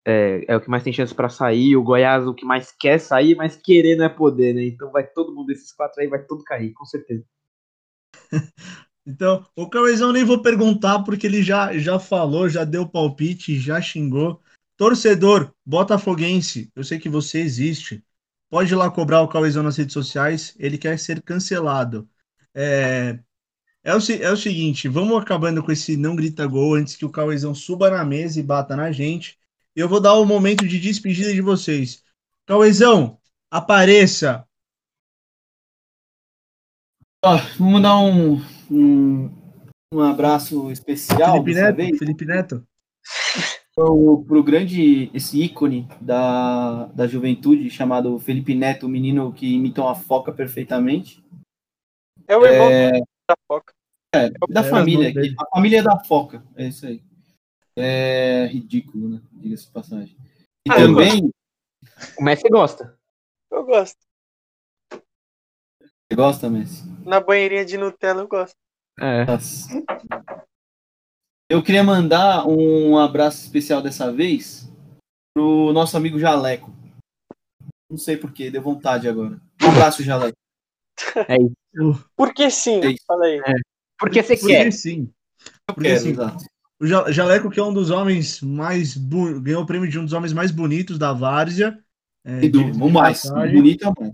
É, é o que mais tem chance pra sair. O Goiás o que mais quer sair, mas querer não é poder, né? Então vai todo mundo desses quatro aí, vai todo cair, com certeza. Então, o Cauezão nem vou perguntar, porque ele já, já falou, já deu palpite, já xingou. Torcedor botafoguense, eu sei que você existe. Pode ir lá cobrar o Cauezão nas redes sociais, ele quer ser cancelado. É, é, o, é o seguinte, vamos acabando com esse não grita gol antes que o Cauezão suba na mesa e bata na gente. Eu vou dar o momento de despedida de vocês. Cauezão, apareça. Ó, vou mandar um, um, um abraço especial Felipe Neto, vez Felipe Neto. pro, pro grande, esse ícone da, da juventude chamado Felipe Neto, o menino que imita uma foca perfeitamente. É o irmão da Foca. É, da É, família, a família da foca, é isso aí. É ridículo, né? Diga-se de passagem. E Ah, também, O Messi gosta. Eu gosto. você gosta, Messi? Na banheirinha de Nutella eu gosto. É. Eu queria mandar um abraço especial dessa vez pro nosso amigo Jaleco. Não sei porquê, deu vontade agora. Um abraço, Jaleco. Por que sim? É isso. Fala aí. Porque você Porque quer. sim. Porque quero, assim, exato. O Ja- Jaleco, que é um dos homens mais. bu- ganhou o prêmio de um dos homens mais bonitos da Várzea. É, E do, o mais, passagem. bonito é o mais.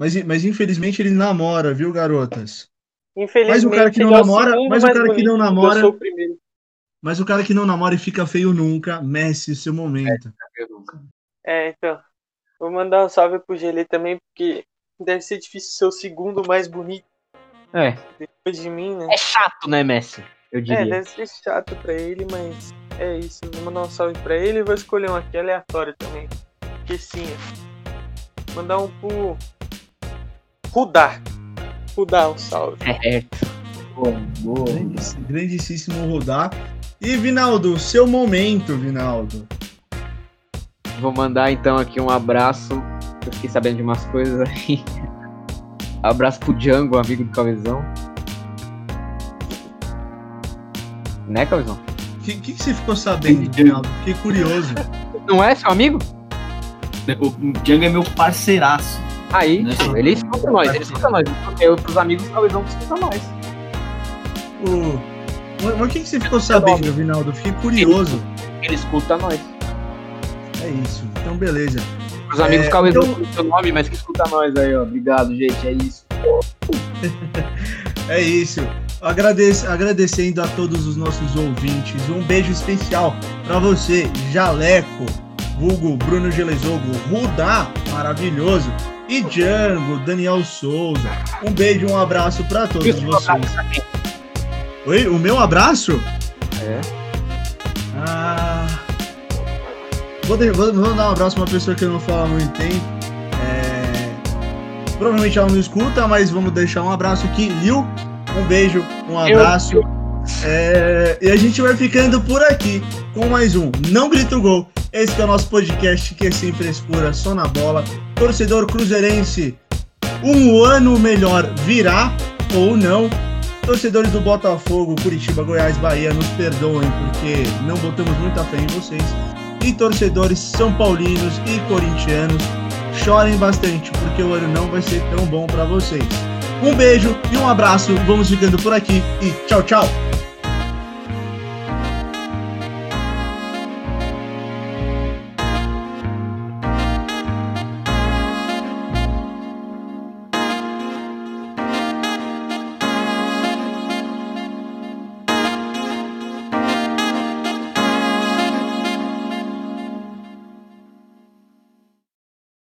Mas, mas infelizmente ele namora, viu, garotas? Infelizmente, Mas o cara que não é namora- mas o cara que não namora- o. Mas o cara que não namora e fica feio nunca, Messi, seu momento. É, então. Vou mandar um salve pro Gelê também, porque deve ser difícil ser o segundo mais bonito É. depois de mim, né? É chato, né, Messi? Eu É, diria. deve ser chato pra ele, mas é isso. Vou mandar um salve pra ele e vou escolher um aqui aleatório também. Que sim. Mandar um pro. Rudá. Rudá, um salve. É. Boa, boa. Grandiss- Grandíssimo rodar. E Vinaldo, seu momento, Vinaldo. Vou mandar então aqui um abraço. Eu fiquei sabendo de umas coisas aí. Abraço pro Django, amigo do Cauezão. Né, Cauezão? O que, que, que você ficou sabendo, Vinaldo? Fiquei curioso. Não é seu amigo? O Django é meu parceiraço. Aí, Né? ele escuta nós, ele escuta nós. Eu pros amigos Cauezão que escutam nós. O... Mas o que, que você ficou sabendo, Vinaldo? Fiquei curioso. Ele escuta nós. É isso. Então, beleza. Os amigos É, Cauezão então- escutam seu nome, mas que escuta nós aí, ó. Obrigado, gente. É isso. É isso. Agradece, agradecendo a todos os nossos ouvintes. Um beijo especial pra você, Jaleco, vulgo Bruno Gelezogo, Rudá, maravilhoso, e Django, Daniel Souza. Um beijo, um abraço pra todos Isso, vocês. Oi, o meu abraço? É. Ah. Vou, de- vou- vou dar um abraço pra uma pessoa que eu não falo há muito tempo. É, Provavelmente ela não escuta, mas vamos deixar um abraço aqui. Lil, um beijo, um abraço. É, E a gente vai ficando por aqui com mais um Não Grita o Gol. Esse que é o nosso podcast que é sem frescura, só na bola. Torcedor cruzeirense, um ano melhor virá ou não. Torcedores do Botafogo, Curitiba, Goiás, Bahia, nos perdoem porque não botamos muita fé em vocês. E torcedores são paulinos e corintianos, chorem bastante porque o ano não vai ser tão bom para vocês. Um beijo e um abraço, vamos ficando por aqui e tchau, tchau!